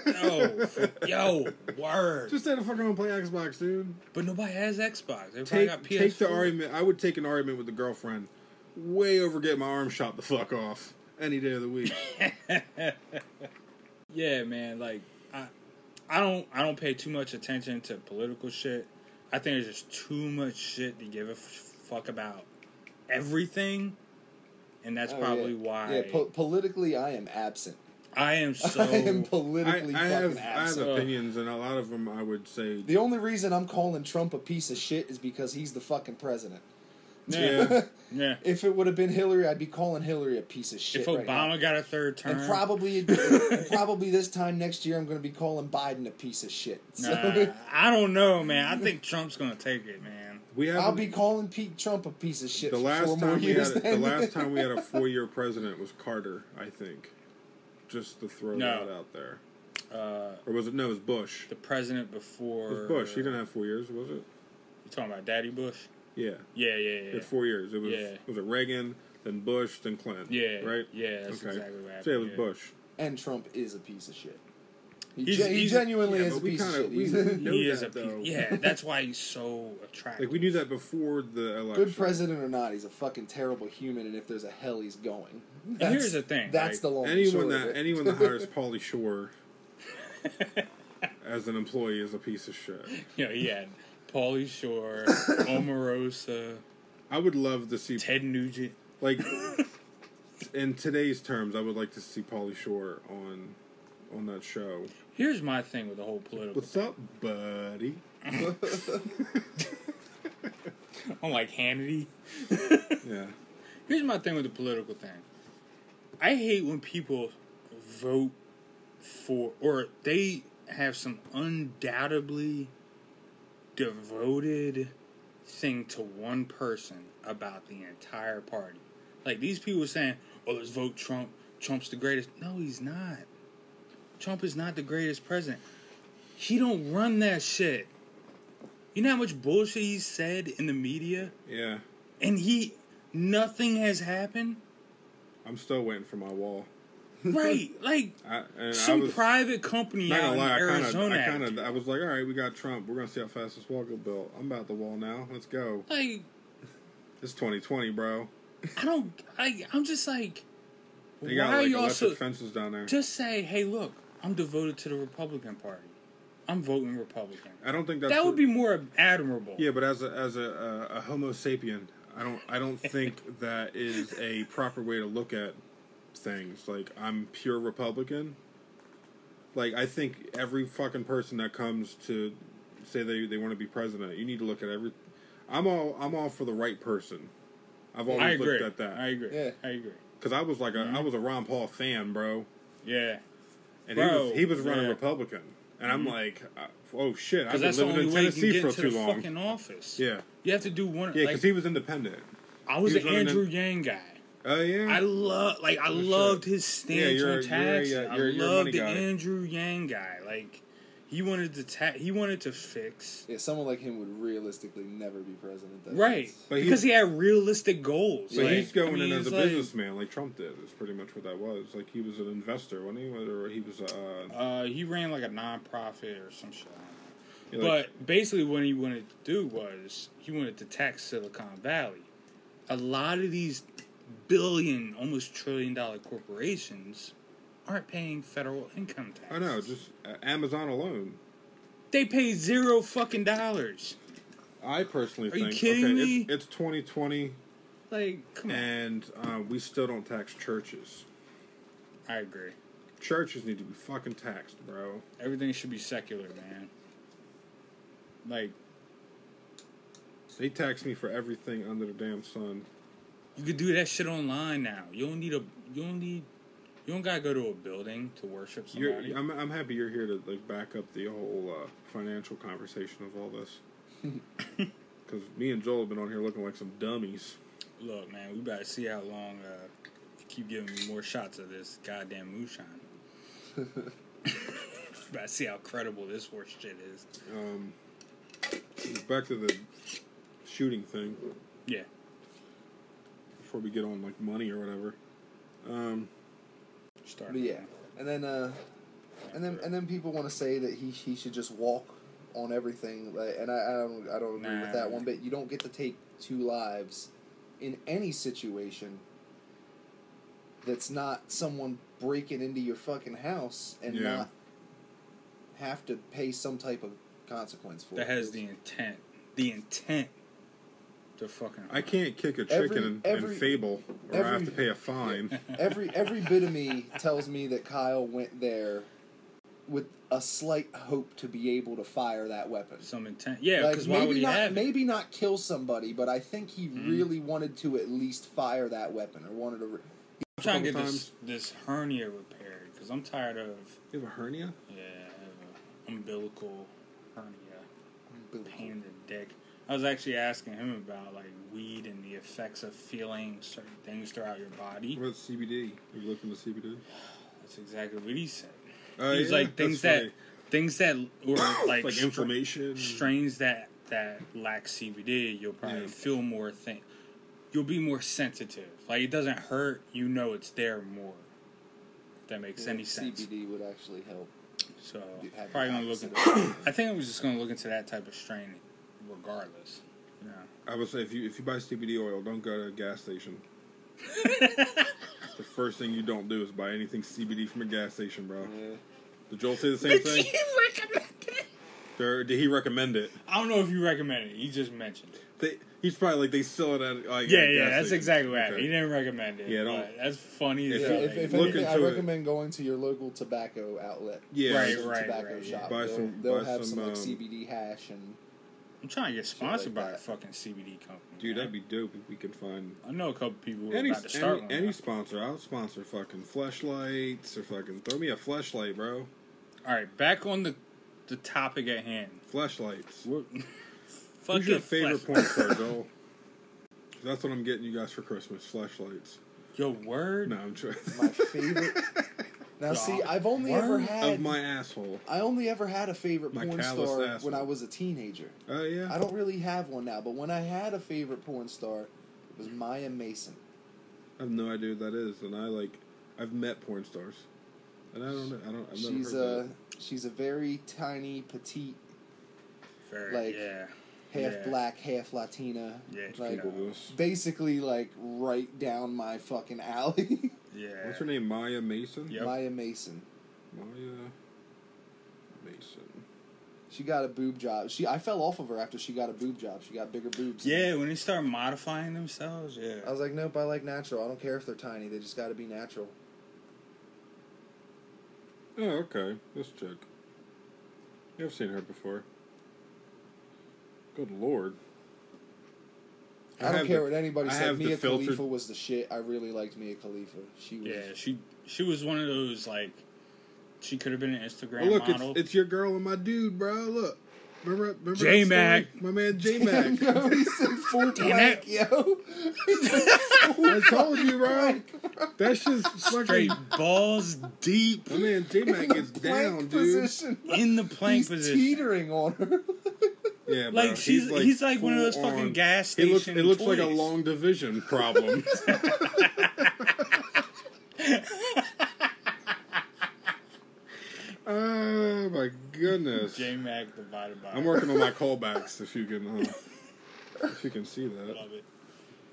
Yo, yo, word. Just stay the fuck home and play Xbox, dude. but nobody has Xbox. Everybody Take got PS4. take the argument. I would take an argument with the girlfriend. Way over getting my arm shot the fuck off any day of the week. yeah, man. Like I, I don't, I don't pay too much attention to political shit. I think there's just too much shit to give a fuck about everything, and that's Oh, probably yeah. why Yeah, po- politically, I am absent. I am so. I am politically I fucking have I have absent. opinions, and a lot of them I would say. The only reason I'm calling Trump a piece of shit is because he's the fucking president. yeah, yeah. if it would have been Hillary, I'd be calling Hillary a piece of shit. If right Obama now. got a third term, and probably, and probably this time next year, I'm going to be calling Biden a piece of shit. So Nah, I don't know, man. I think Trump's gonna take it, man. We have I'll be calling Pete Trump a piece of shit the for last four more time we had a, the last time we had a four year president was Carter, I think. Just to throw No. that out there, Uh, or was it? No, it was Bush. the president It before was Bush. He didn't have four years, was it? You're talking about Daddy Bush? Yeah, Yeah, yeah, he yeah. had four years. It was Yeah. was it Reagan, then Bush, then Clinton. Yeah, right. Yeah, that's Okay. exactly what happened. So yeah, it was yeah. Bush. and Trump is a piece of shit. He, He's- gen- he he's- genuinely yeah, is a but we piece kinda- of shit. we- He's- know he is that, a piece. though. Yeah, that's why he's so attractive. Like we knew that before the election. Good president or not, he's a fucking terrible human, and if there's a hell, he's going. And That's- here's the thing, That's the long Anyone that anyone that hires Pauly Shore as an employee is a piece of shit. Yeah, yeah. Pauly Shore, Omarosa, I would love to see Ted Nugent. like in today's terms. I would like to see Pauly Shore on on that show. Here's my thing with the whole political. What's up, buddy? I'm like Hannity. Yeah. Here's my thing with the political thing. I hate when people vote for, or they have some undoubtedly devoted thing to one person about the entire party. Like these people saying, "Oh, let's vote Trump. Trump's the greatest." No, he's not. Trump is not the greatest president. He don't run that shit. You know how much bullshit he said in the media, Yeah. and he nothing has happened. I'm still waiting for my wall. Right, like I, some was, private company Not out gonna in lie, I kind of, Arizona. I kind of, I was like, all right, we got Trump. We're gonna see how fast this wall get built. I'm about the wall now. Let's go. like It's 2020, bro. I don't. I I'm just like, They why got are like you electric also fences down there. just say, hey, look, I'm devoted to the Republican Party. I'm voting Republican. I don't think that's That would be more admirable. Yeah, but as a as a, a, a Homo sapien, I don't I don't think that is a proper way to look at things. Like I'm pure Republican. Like I think every fucking person that comes to say they they want to be president, you need to look at every. I'm all I'm all for the right person. I've always I agree. looked at that I agree. Yeah. I agree. because I was like a I Mhm. was a Ron Paul fan, bro, Yeah, and Bro, he was he was running yeah. Republican, and I'm like, uh, oh shit, I've been living in Tennessee for too long. fucking office. Yeah, you have to do one. yeah, like, because he was independent. I was he an Andrew in- Yang guy. Oh yeah, I love, like, I For sure. loved his stance Yeah, you're- on you're a- taxes. I you're- you're a loved the guy. Andrew Yang guy. Like, he wanted to ta- he wanted to fix Yeah, someone like him would realistically never be president. That's- right But because he had realistic goals. But Like, he's going I mean, in as a like- businessman, like Trump did. Is pretty much what that was. Like he was an investor, wasn't he? Whether he was, uh, Uh, he ran like a nonprofit or some shit. I don't know. yeah, like- But basically, what he wanted to do was he wanted to tax Silicon Valley. A lot of these billion, almost trillion dollar corporations aren't paying federal income tax. I know, just uh, Amazon alone. they pay zero fucking dollars. I personally Are you kidding okay, me? It's, it's 2020, Like, come on. and uh, we still don't tax churches. I agree. Churches need to be fucking taxed, bro. Everything should be secular, man. Like, They tax me for everything under the damn sun. you could do that shit online now. You don't need a. You don't need. You don't gotta go to a building to worship You're, somebody. I'm, I'm happy you're here to like back up the whole uh, financial conversation of all this. Because me and Joel have been on here looking like some dummies. Look, man, we better see how long uh, you keep giving me more shots of this goddamn moonshine. better see how credible this horse shit is. Um, back to the shooting thing Yeah. before we get on like money or whatever. Um, Start. But yeah, and then uh, and then and then people want to say that he he should just walk on everything. Like, and I, I don't I don't agree with that one bit. You don't get to take two lives in any situation that's not someone breaking into your fucking house and Yeah. not have to pay some type of consequence for That it. has the intent. The intent to fucking. I can't kick a chicken in, every- in Fable, or I have to pay a fine. every every bit of me tells me that Kyle went there with a slight hope to be able to fire that weapon. Some intent. Yeah, Like, why maybe would he not, have it? maybe not kill somebody, but I think he Mhm. really wanted to at least fire that weapon or wanted to. Re- I'm trying to get couple this, this hernia repaired because I'm tired of You have a hernia? yeah I have a umbilical hernia. pain in the dick. I was actually asking him about like weed and the effects of feeling certain things throughout your body. What about CBD? Have you looked into CBD? That's exactly what he said. Uh, He's yeah, like things that's that things that or like, like stra- inflammation. strains that that lack CBD, you'll probably Yeah. feel more thing. You'll be more sensitive. Like it doesn't hurt. You know it's there more. If that makes any sense. CBD would actually help. So probably gonna look. Into, I think I was just gonna look into that type of strain, regardless. Yeah. I would say if you if you buy CBD oil, don't go to a gas station. the first thing you don't do is buy anything CBD from a gas station, bro. Yeah. Did Joel say the same thing? Did he recommend Or did he recommend it? I don't know if you recommend it. He just mentioned it. They, he's probably like they sell it at like Yeah, at yeah, gas that's stations. exactly what happened. Okay. He didn't recommend it. Yeah, don't- that's funny. as If Yeah, if, if Look anything, I into it. recommend going to your local tobacco outlet. Yeah, Right, right, tobacco right, yeah. shop. Buy they'll, some- they'll buy have some, some, like um, CBD hash and I'm trying to get sponsored like by a fucking CBD company. dude, man. that'd be dope if we could find I know a couple people who are any about to start any, one. any now. sponsor. I'll sponsor fucking flashlights or fucking throw me a flashlight, bro. All right, back on the the topic at hand. Flashlights. We're, Who's your favorite flesh- porn star, Joel? 'Cause That's what I'm getting you guys for Christmas. Flashlights. Yo, word. No, I'm trying. my favorite. now, see, I've only ever Word had of my asshole. I only ever had a favorite My porn callous star asshole. when I was a teenager. Oh yeah. I don't really have one now, but when I had a favorite porn star, it was Maya Mason. I have no idea what that is, and I like. I've met porn stars, and I don't. know. I don't. I've never she's heard a that. she's a very tiny, petite, Very, like, yeah, half Yeah. black, half Latina. Yeah, it's like Google this. basically like right down my fucking alley. yeah. What's her name? Maya Mason. Yep. Maya Mason. Maya Mason. She got a boob job. She I fell off of her after she got a boob job. She got bigger boobs. Yeah, when they start modifying themselves, yeah. I was like, nope, I like natural. I don't care if they're tiny. They just got to be natural. Oh, okay. Let's check. Yeah, I've seen her before. Good lord. I, don't care the- what anybody I said. have the Mia filtered- Khalifa was the shit. I really liked Mia Khalifa. She was. yeah, she she was one of those like she could have been an Instagram Oh, look, it's, model. it's your girl and my dude, bro. Look. Remember, remember J Mac. My man J Mac. yo, he's in full Damn blank, it. yo. Full I told you, bro. blank, bro. That's just Straight fucking. balls deep My man J Mac In the gets down, dude. position. in the plank he's position. teetering on her. Yeah, bro. Like she's he's like, one of those fucking on- gas station. looks. It looks like a long division problem. oh my goodness! J Mac divided by. I'm working on my callbacks. If you can, uh, if you can see that. Love it.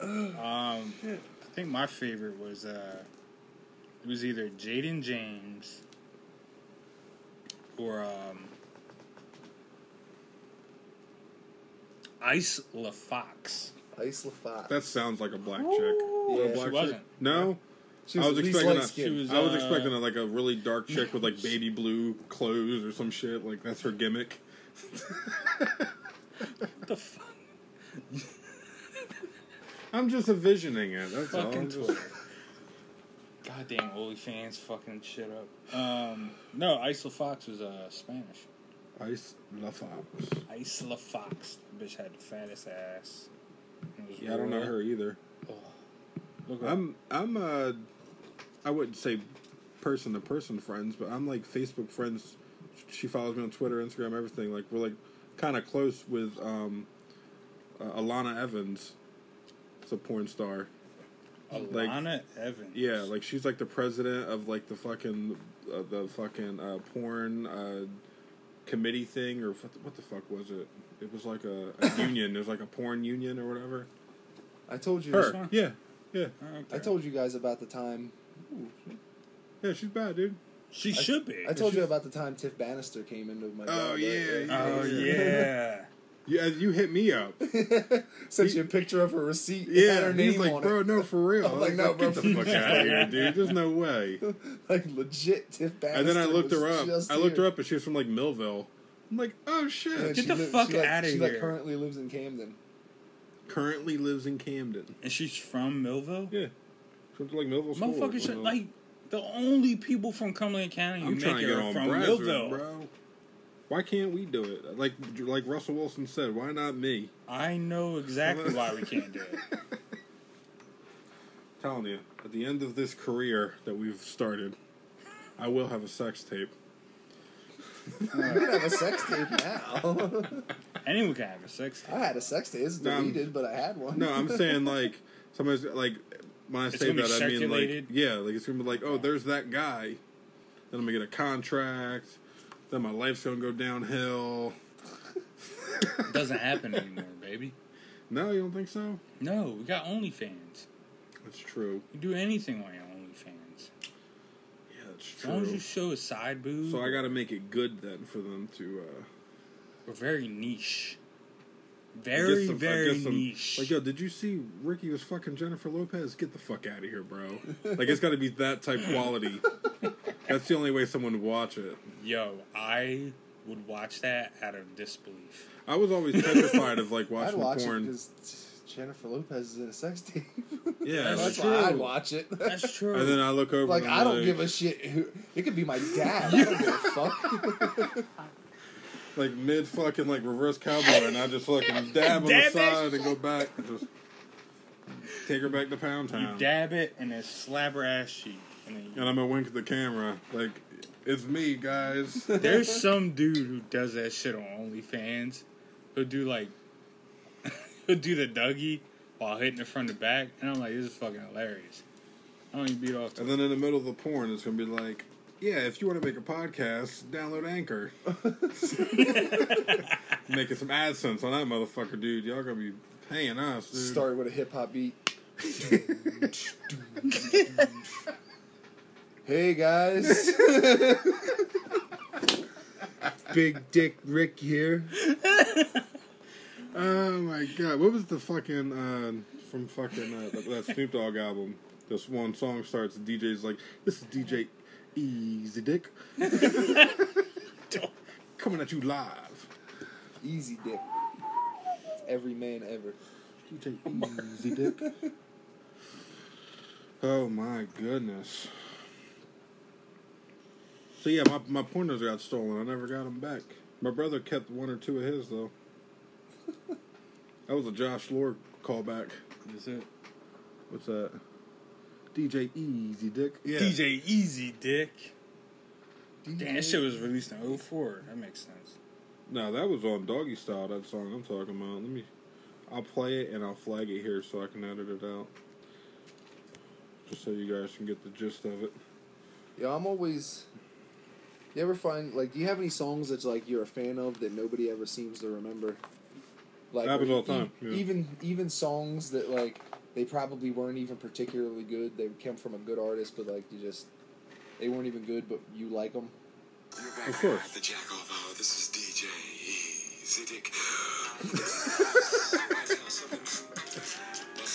Um, I think my favorite was uh, it was either Jayden Jaymes or um, Ice LaFox. Ice LaFox. That sounds like a black chick. Yeah. A She black chick? wasn't. No, she I was at least expecting. A. She was, I was uh, expecting a, like a really dark chick with like baby blue clothes or some shit. Like that's her gimmick. What the fuck? I'm just envisioning it. That's all. Fucking I'm Twitter. Goddamn OnlyFans fucking shit up. Um, no, Ice LaFox was uh, Spanish. Ice La Fox. Ice LaFox. That bitch had the fattest ass. Yeah, I don't know her either. Oh. Look. I'm I'm uh I wouldn't say person to person friends, but I'm like Facebook friends. She follows me on Twitter, Instagram, everything. Like we're like kind of close with um uh, Alana Evans. It's a porn star. like- Alana Evans. Yeah, like she's like the president of like the fucking uh, the fucking uh, porn uh, committee thing or what the, what the fuck was it? It was like a, a union. There's like a porn union or whatever. I told you. Her, one? yeah, yeah, Okay. I told you guys about the time. yeah. She's bad, dude. she should be. I told you about the time Tiff Bannister came into my. Oh, yeah, yeah. oh yeah. Yeah, you hit me up. Sent you a picture of her receipt. Yeah, had her he's name like, on bro, it. no, for real. I'm I like, was no, get bro. the fuck out of here, dude. There's no way. like legit Tiff Bannister. And then I looked her up. I looked her up, and she was from like Millville. I'm like, oh And shit. Get the li- fuck she, like, outta She like currently lives in Camden. Currently lives in Camden. And she's from Millville. Yeah, she went to like Millville school. Motherfuckers or should like the only people from Cumberland County who I'm make trying to it get are on from Millville. bro. Why can't we do it? Like like Russell Wilson said, why not me? I know exactly why we can't do it. Telling you, at the end of this career that we've started, I will have a sex tape. You can have a sex tape now. Anyone can have a sex tape. I had a sex tape. It's No, I'm- deleted, but I had one. No, I'm saying like somebody's like when I It's say gonna be that I mean like circulated? yeah, like it's gonna be like oh there's that guy. Then I'm gonna get a contract. Then my life's gonna go downhill. It doesn't happen anymore, baby. No, you don't think so? No, we got OnlyFans. That's true. You do anything on your OnlyFans. Yeah, that's As long as you true. show a side boob, So I got to make it good then for them to. uh we're very niche. Very, some- very some- niche. Like, yo, did you see Ricky was fucking Jennifer Lopez? Get the fuck out of here, bro. like, it's got to be that type quality. That's the only way someone would watch it. Yo, I would watch that out of disbelief. I was always petrified of like I'd watching watch it porn. because Jennifer Lopez is in a sex tape. Yeah, That's That's like, why I'd watch it. That's true. and then I look over. like and I don't give a shit who. It could be my dad. I don't give a fuck. like mid fucking like reverse cowboy, and I just fucking dab on the Dab that side and go back and just take her back to Pound Town. you Town. dab it and then slap her ass cheek. And and I'm gonna wink at the camera like it's me, guys. There's some dude who does that shit on OnlyFans. He'll do like, he'll do the Dougie while hitting it from the back, and I'm like, this is fucking hilarious. I don't even beat off to And then in the middle of the porn, it's gonna be like, yeah, if you want to make a podcast, download Anchor. Making some AdSense on that motherfucker, dude. Y'all gonna be paying us, dude. Start with a hip hop beat. Hey guys. Big Dick Rick here. Oh my god, what was the fucking uh, from fucking uh, that- that Snoop Dogg album? This one song starts. The DJ's like, "This is DJ Easy Dick coming at you live." Easy Dick. Every man ever. DJ Easy Dick. Oh my goodness. So yeah, my my pointers got stolen. I never got them back. My brother kept one or two of his though. That was a Josh Lord callback. Is it What's that? DJ Easy Dick. Yeah. DJ Easy Dick? Damn, that shit was released in 04. That makes sense. No, that was on Doggy Style. That song I'm talking about. Let me. I'll play it and I'll flag it here so I can edit it out. Just so you guys can get the gist of it. Yeah, I'm always. You ever find like? Do you have any songs that's like you're a fan of that nobody ever seems to remember? Like Happens all the time, e- yeah. Even even songs that like they probably weren't even particularly good. They came from a good artist, but like you just they weren't even good, but you like them. Of course. the Jack Off Hour. This is DJ Easy Dick.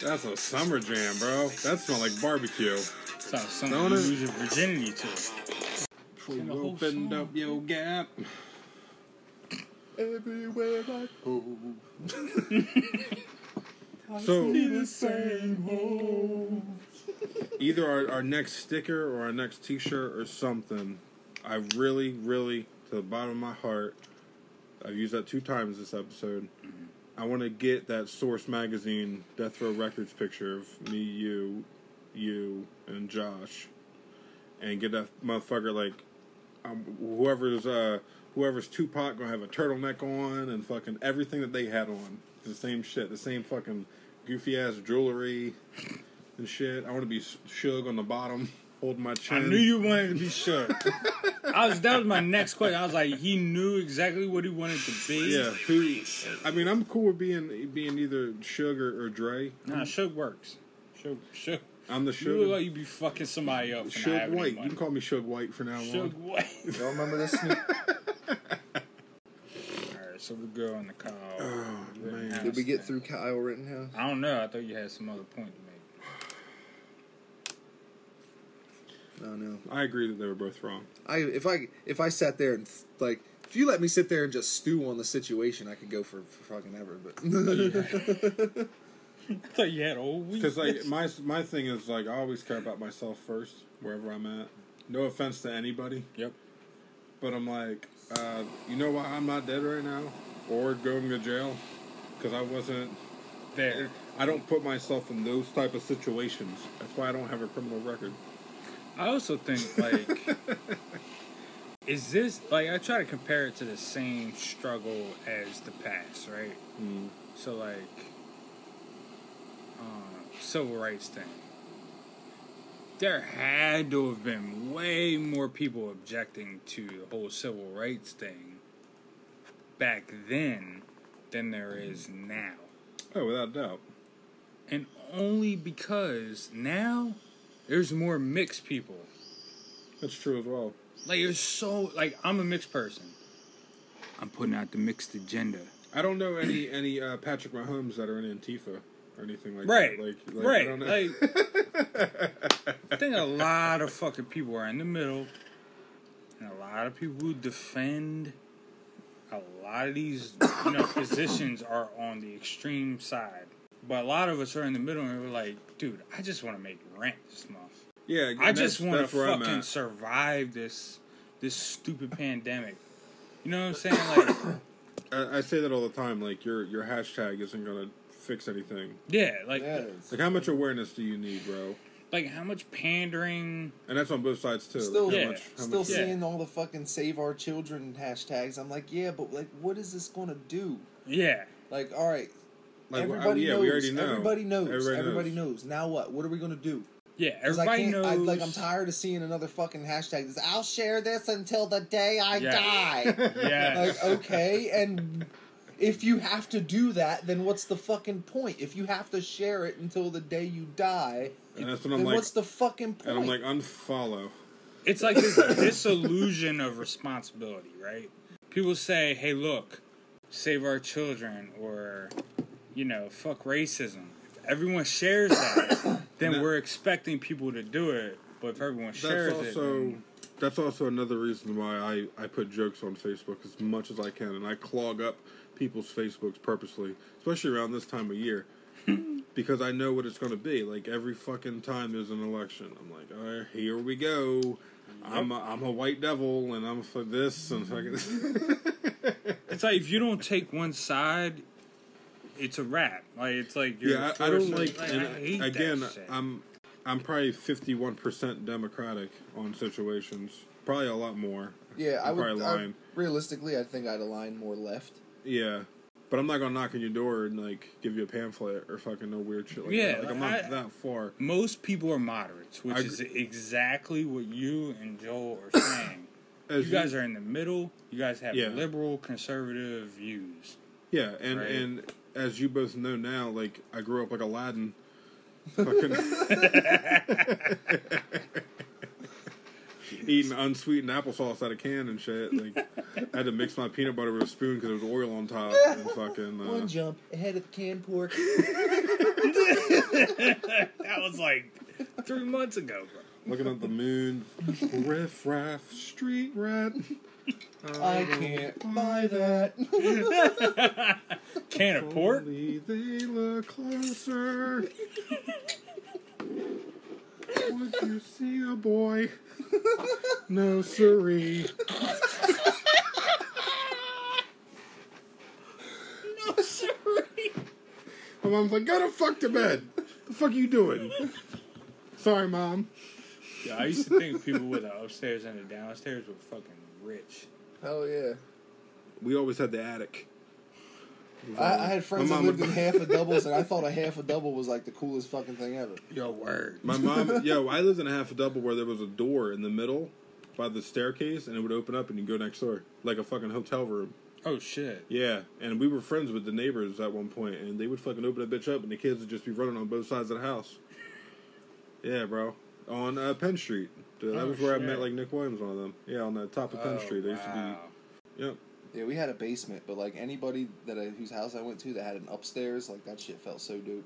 That's a summer jam, bro. That smells like barbecue. Sounds something Don't you it? your virginity to. You opened up your gap. Everywhere I go. So the same either our, our next sticker or our next T-shirt or something. I really, really, to the bottom of my heart, I've used that two times this episode. I want to get that Source Magazine Death Row Records picture of me, you, you, and Josh, and get that motherfucker like um, whoever's uh whoever's Tupac gonna have a turtleneck on and fucking everything that they had on. The same shit, the same fucking goofy ass jewelry and shit. I want to be Suge on the bottom, holding my chin. I knew you wanted to be shook. I was that was my next question. I was like, he knew exactly what he wanted to be. Yeah, who? I mean, I'm cool with being being either Suge or, or Dre. Nah, shook works. Shook, shook. I'm the You look like Suge. you be fucking somebody up for not Suge White. You can call me Suge White for now Suge on. White. Y'all remember this? Snoop? Alright, so we go on the call. Oh, man. Did we get through Kyle Rittenhouse? I don't know. I thought you had some other point to make. No, no. I agree that they were both wrong. I if I if I sat there and like if you let me sit there and just stew on the situation, I could go for, for fucking ever. But I thought you had a whole week. Because like my my thing is like I always care about myself first wherever I'm at. No offense to anybody, Yep. but I'm like, uh, you know why I'm not dead right now or going to jail? Because I wasn't. There. I don't put myself in those type of situations. That's why I don't have a criminal record. I also think like is this like I try to compare it to the same struggle as the past, right? Mm. So like uh, civil rights thing. there had to have been way more people objecting to the whole civil rights thing back then than there is now. Oh, without doubt. And only because now there's more mixed people. That's true as well. Like there's so like I'm a mixed person. I'm putting out the mixed agenda. I don't know any any uh, Patrick Mahomes that are in Antifa or anything like Right. that. Like, like right. I. Like I think a lot of fucking people are in the middle. And a lot of people who defend a lot of these you know positions are on the extreme side. But a lot of us are in the middle and we're like, dude, I just want to make rent this month. yeah, I just want to that's where I'm fucking survive this this stupid pandemic. You know what I'm saying? Like, I, I say that all the time. Like your your hashtag isn't gonna fix anything. yeah, like, Yeah, it's- Like how much awareness do you need, bro? like how much pandering? And that's on both sides too. Still, like, how Yeah. much, how still much, Yeah. seeing all the fucking save our children hashtags. I'm like, yeah, but like, what is this gonna do? Yeah, Like, all right, Like, well, everybody yeah, knows. we already know. Everybody knows. Everybody Everybody, knows. knows. Now what? What are we gonna do? yeah. 'Cause I Everybody can't. knows. I, like, I'm tired of seeing another fucking hashtag. That's, I'll share this until the day I Yeah. die. Yeah, like, okay, and if you have to do that, then what's the fucking point? If you have to share it until the day you die, And that's what I'm then like. what's the fucking point? and I'm like unfollow. it's like this disillusion of responsibility, right? People say, "Hey, look, save our children," or you know, "Fuck racism." If everyone shares that, then that- we're expecting people to do it. But if everyone shares That's it, also then- that's also another reason why I, I put jokes on Facebook as much as I can, and I clog up people's Facebooks purposely, especially around this time of year, because I know what it's going to be. Like every fucking time there's an election, I'm like, all right, here we go. I'm a, I'm a white devil, and I'm for this and fucking. It's like if you don't take one side, it's a wrap. Like it's like you're yeah, I, I don't forced- like. I hate again, that shit. I'm I'm probably 51 percent Democratic on situations. Probably a lot more. yeah, I I'm would. probably I, lying. realistically, I think I'd align more left. Yeah. But I'm not gonna knock on your door and like give you a pamphlet or fucking no weird shit like Yeah, that. Like I'm not I- that far. Most people are moderates, which I is exactly what you and Joel are saying. You guys are in the middle. You guys have Yeah. liberal, conservative views. Yeah, and Right. and as you both know now, like I grew up like Aladdin. Fucking eating unsweetened applesauce out of can and shit. Like I had to mix my peanut butter with a spoon because there was oil on top. And fucking uh, One jump ahead of the canned pork. That was like three months ago, bro. looking at the moon, riff raff, street rat. I can't buy that. Can of pork? Only they look closer. Would you see a boy? No, siree. No, sorry. My mom's like, go to fuck to bed. The fuck are you doing? Sorry, mom. Yeah, I used to think people with uh, the upstairs and the downstairs were fucking rich. Hell yeah. We always had the attic. I, I had friends My that mom lived in half a doubles, and I thought a half a double was like the coolest fucking thing ever. Yo, word. My mom, yo, I lived in a half a double where there was a door in the middle by the staircase, and it would open up and you go next door, like a fucking hotel room. Oh shit. Yeah, and we were friends with the neighbors at one point, and they would fucking open that bitch up, and the kids would just be running on both sides of the house. Yeah, bro, on uh, Penn Street. Dude, that Oh, was where shit. I met like Nick Williams, one of them. Yeah, on the top of Penn Oh, Street. They used wow. to be. Yep. Yeah, we had a basement, but like anybody that I, whose house I went to that had an upstairs, like that shit felt so dope.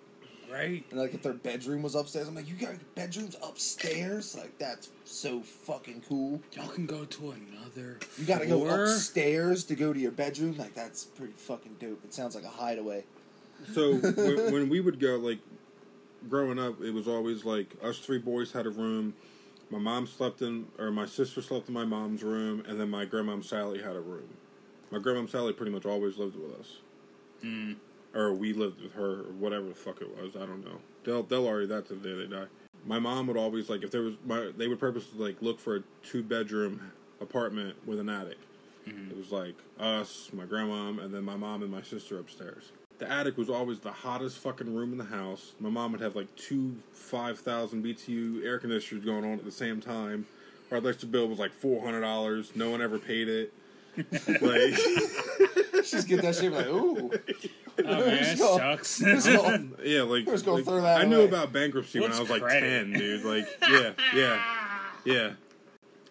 Right? And like if their bedroom was upstairs, I'm like, you got bedrooms upstairs? Like that's so fucking cool. Y'all can go to another. You gotta go upstairs to go to your bedroom. Like that's pretty fucking dope. It sounds like a hideaway. So when, when we would go, like growing up, it was always like us three boys had a room. My mom slept in, or my sister slept in my mom's room, and then my grandmom Sally had a room. My grandmom Sally pretty much always lived with us, Mm. or we lived with her, or whatever the fuck it was. I don't know. They'll they'll already that to the day they die. My mom would always like if there was my they would purposely like look for a two bedroom apartment with an attic. It was like us, my grandmom, and then my mom and my sister upstairs. The attic was always the hottest fucking room in the house. My mom would have like two 5,000 BTU air conditioners going on at the same time. Our electric bill was like $400. No one ever paid it. Like, Just get that shit like, ooh. Oh man, Let's it sucks. Let's yeah, like, Let's go like, throw that I knew away. about bankruptcy when I was like credit? 10, dude. Like, yeah, yeah, yeah.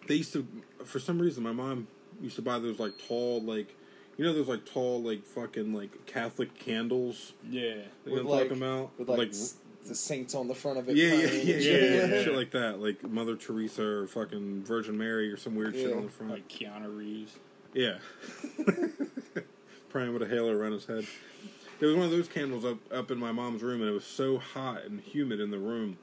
They used to, for some reason, my mom used to buy those like tall, like, you know, those like tall, like fucking like Catholic candles. yeah. You know With I'm like, talking about? with like, s- the saints on the front of it. yeah, yeah, kinda, yeah, yeah, shit. yeah, yeah. shit like that, like Mother Teresa or fucking Virgin Mary or some weird shit Yeah. on the front. Like Keanu Reeves. Yeah. Praying with a halo around his head. There was one of those candles up up in my mom's room, and it was so hot and humid in the room.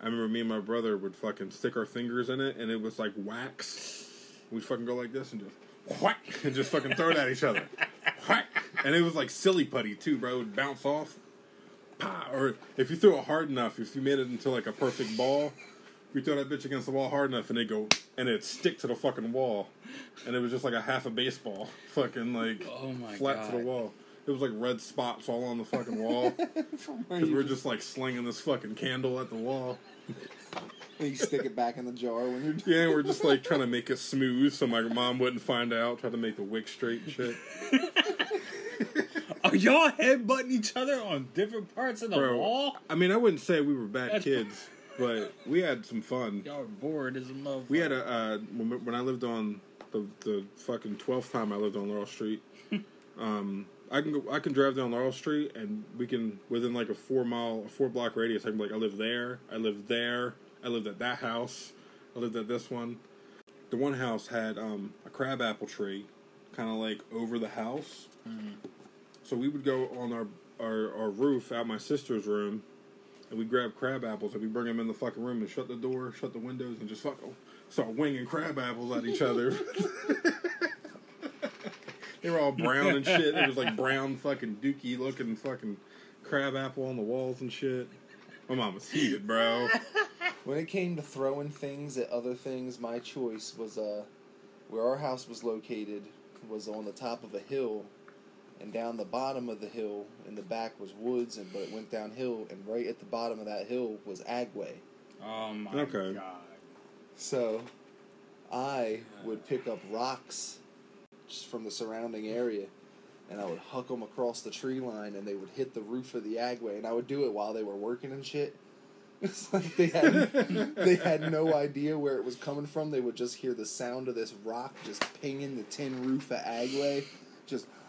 I remember me and my brother would fucking stick our fingers in it, and it was like wax. We'd fucking go like this and just whack, and just fucking throw it at each other. Whack. And it was like silly putty too, bro. It would bounce off. Pa! Or if you threw it hard enough, if you made it into like a perfect ball, you throw that bitch against the wall hard enough, and it go and it stick to the fucking wall, and it was just like a half a baseball, fucking like Oh my flat to the wall. It was like red spots all on the fucking wall because we're just like slinging this fucking candle at the wall. And you stick it back in the jar when you're Yeah, we're just like trying to make it smooth so my mom wouldn't find out. Try to make the wick straight and shit. Are y'all headbutting each other on different parts of the Bro, wall? I mean, I wouldn't say we were bad That's- kids, but we had some fun. Y'all are bored as a motherfucker. We had a uh, when when I lived on the the fucking twelfth time I lived on Laurel Street. um, I can go, I can drive down Laurel Street and we can within like a four mile, a four block radius. I can be like, I live there, I live there, I lived at that house, I lived at this one. The one house had um, a crabapple tree, kind of like over the house. So we would go on our, our our roof out my sister's room, and we grab crab apples and we bring them in the fucking room and shut the door, shut the windows, and just fucking start winging crab apples at each other. they were all brown and shit. It was like brown fucking dookie looking fucking crab apple on the walls and shit. My mom was heated, bro. When it came to throwing things at other things, my choice was uh, where our house was located was on the top of a hill, and down the bottom of the hill in the back was woods, and but it went downhill, and right at the bottom of that hill was agway. Oh my Okay. god. So, I would pick up rocks just from the surrounding area, and I would huck them across the tree line, and they would hit the roof of the agway, and I would do it while they were working and shit. It's like they had they had no idea where it was coming from. They would just hear the sound of this rock just pinging the tin roof of agway, just bang.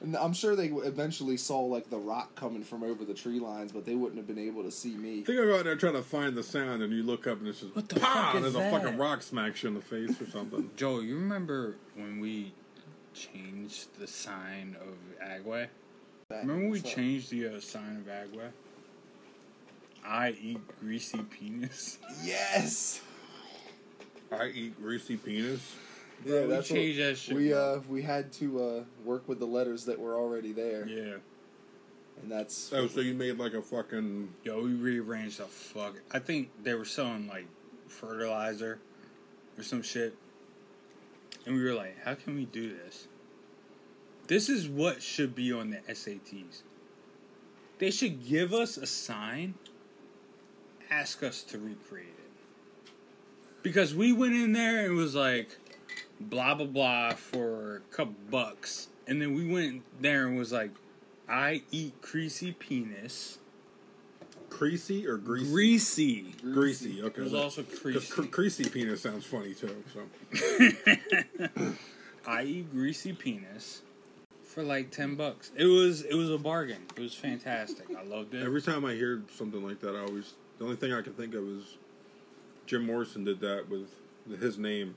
And I'm sure they eventually saw like the rock coming from over the tree lines, but they wouldn't have been able to see me. I think I go out there trying to find the sound, and you look up and it's just What the "Pow!" fuck and is there's a fucking rock smacks you in the face or something. Joe, you remember when we changed the sign of Agway? Remember when we What's up? changed the uh, sign of Agway? I eat greasy penis. Yes. I eat greasy penis. Yeah, we that's what changed that shit. we uh we had to uh work with the letters that were already there, yeah. and that's Oh, so you made like a fucking Yo, we rearranged the fuck. I think they were selling like fertilizer or some shit. And we were like, how can we do this? This is what should be on the SATs. They should give us a sign, ask us to recreate it. Because we went in there and it was like, blah, blah, blah for a couple bucks. And then we went there and was like, I eat greasy penis. creasy or greasy. Greasy. Greasy. Okay. It was also 'cause greasy. cre- creasy penis sounds funny too. So I eat greasy penis for like ten bucks. It was it was a bargain. It was fantastic. I loved it. every time I hear something like that, I always the only thing I can think of is Jim Morrison did that with his name.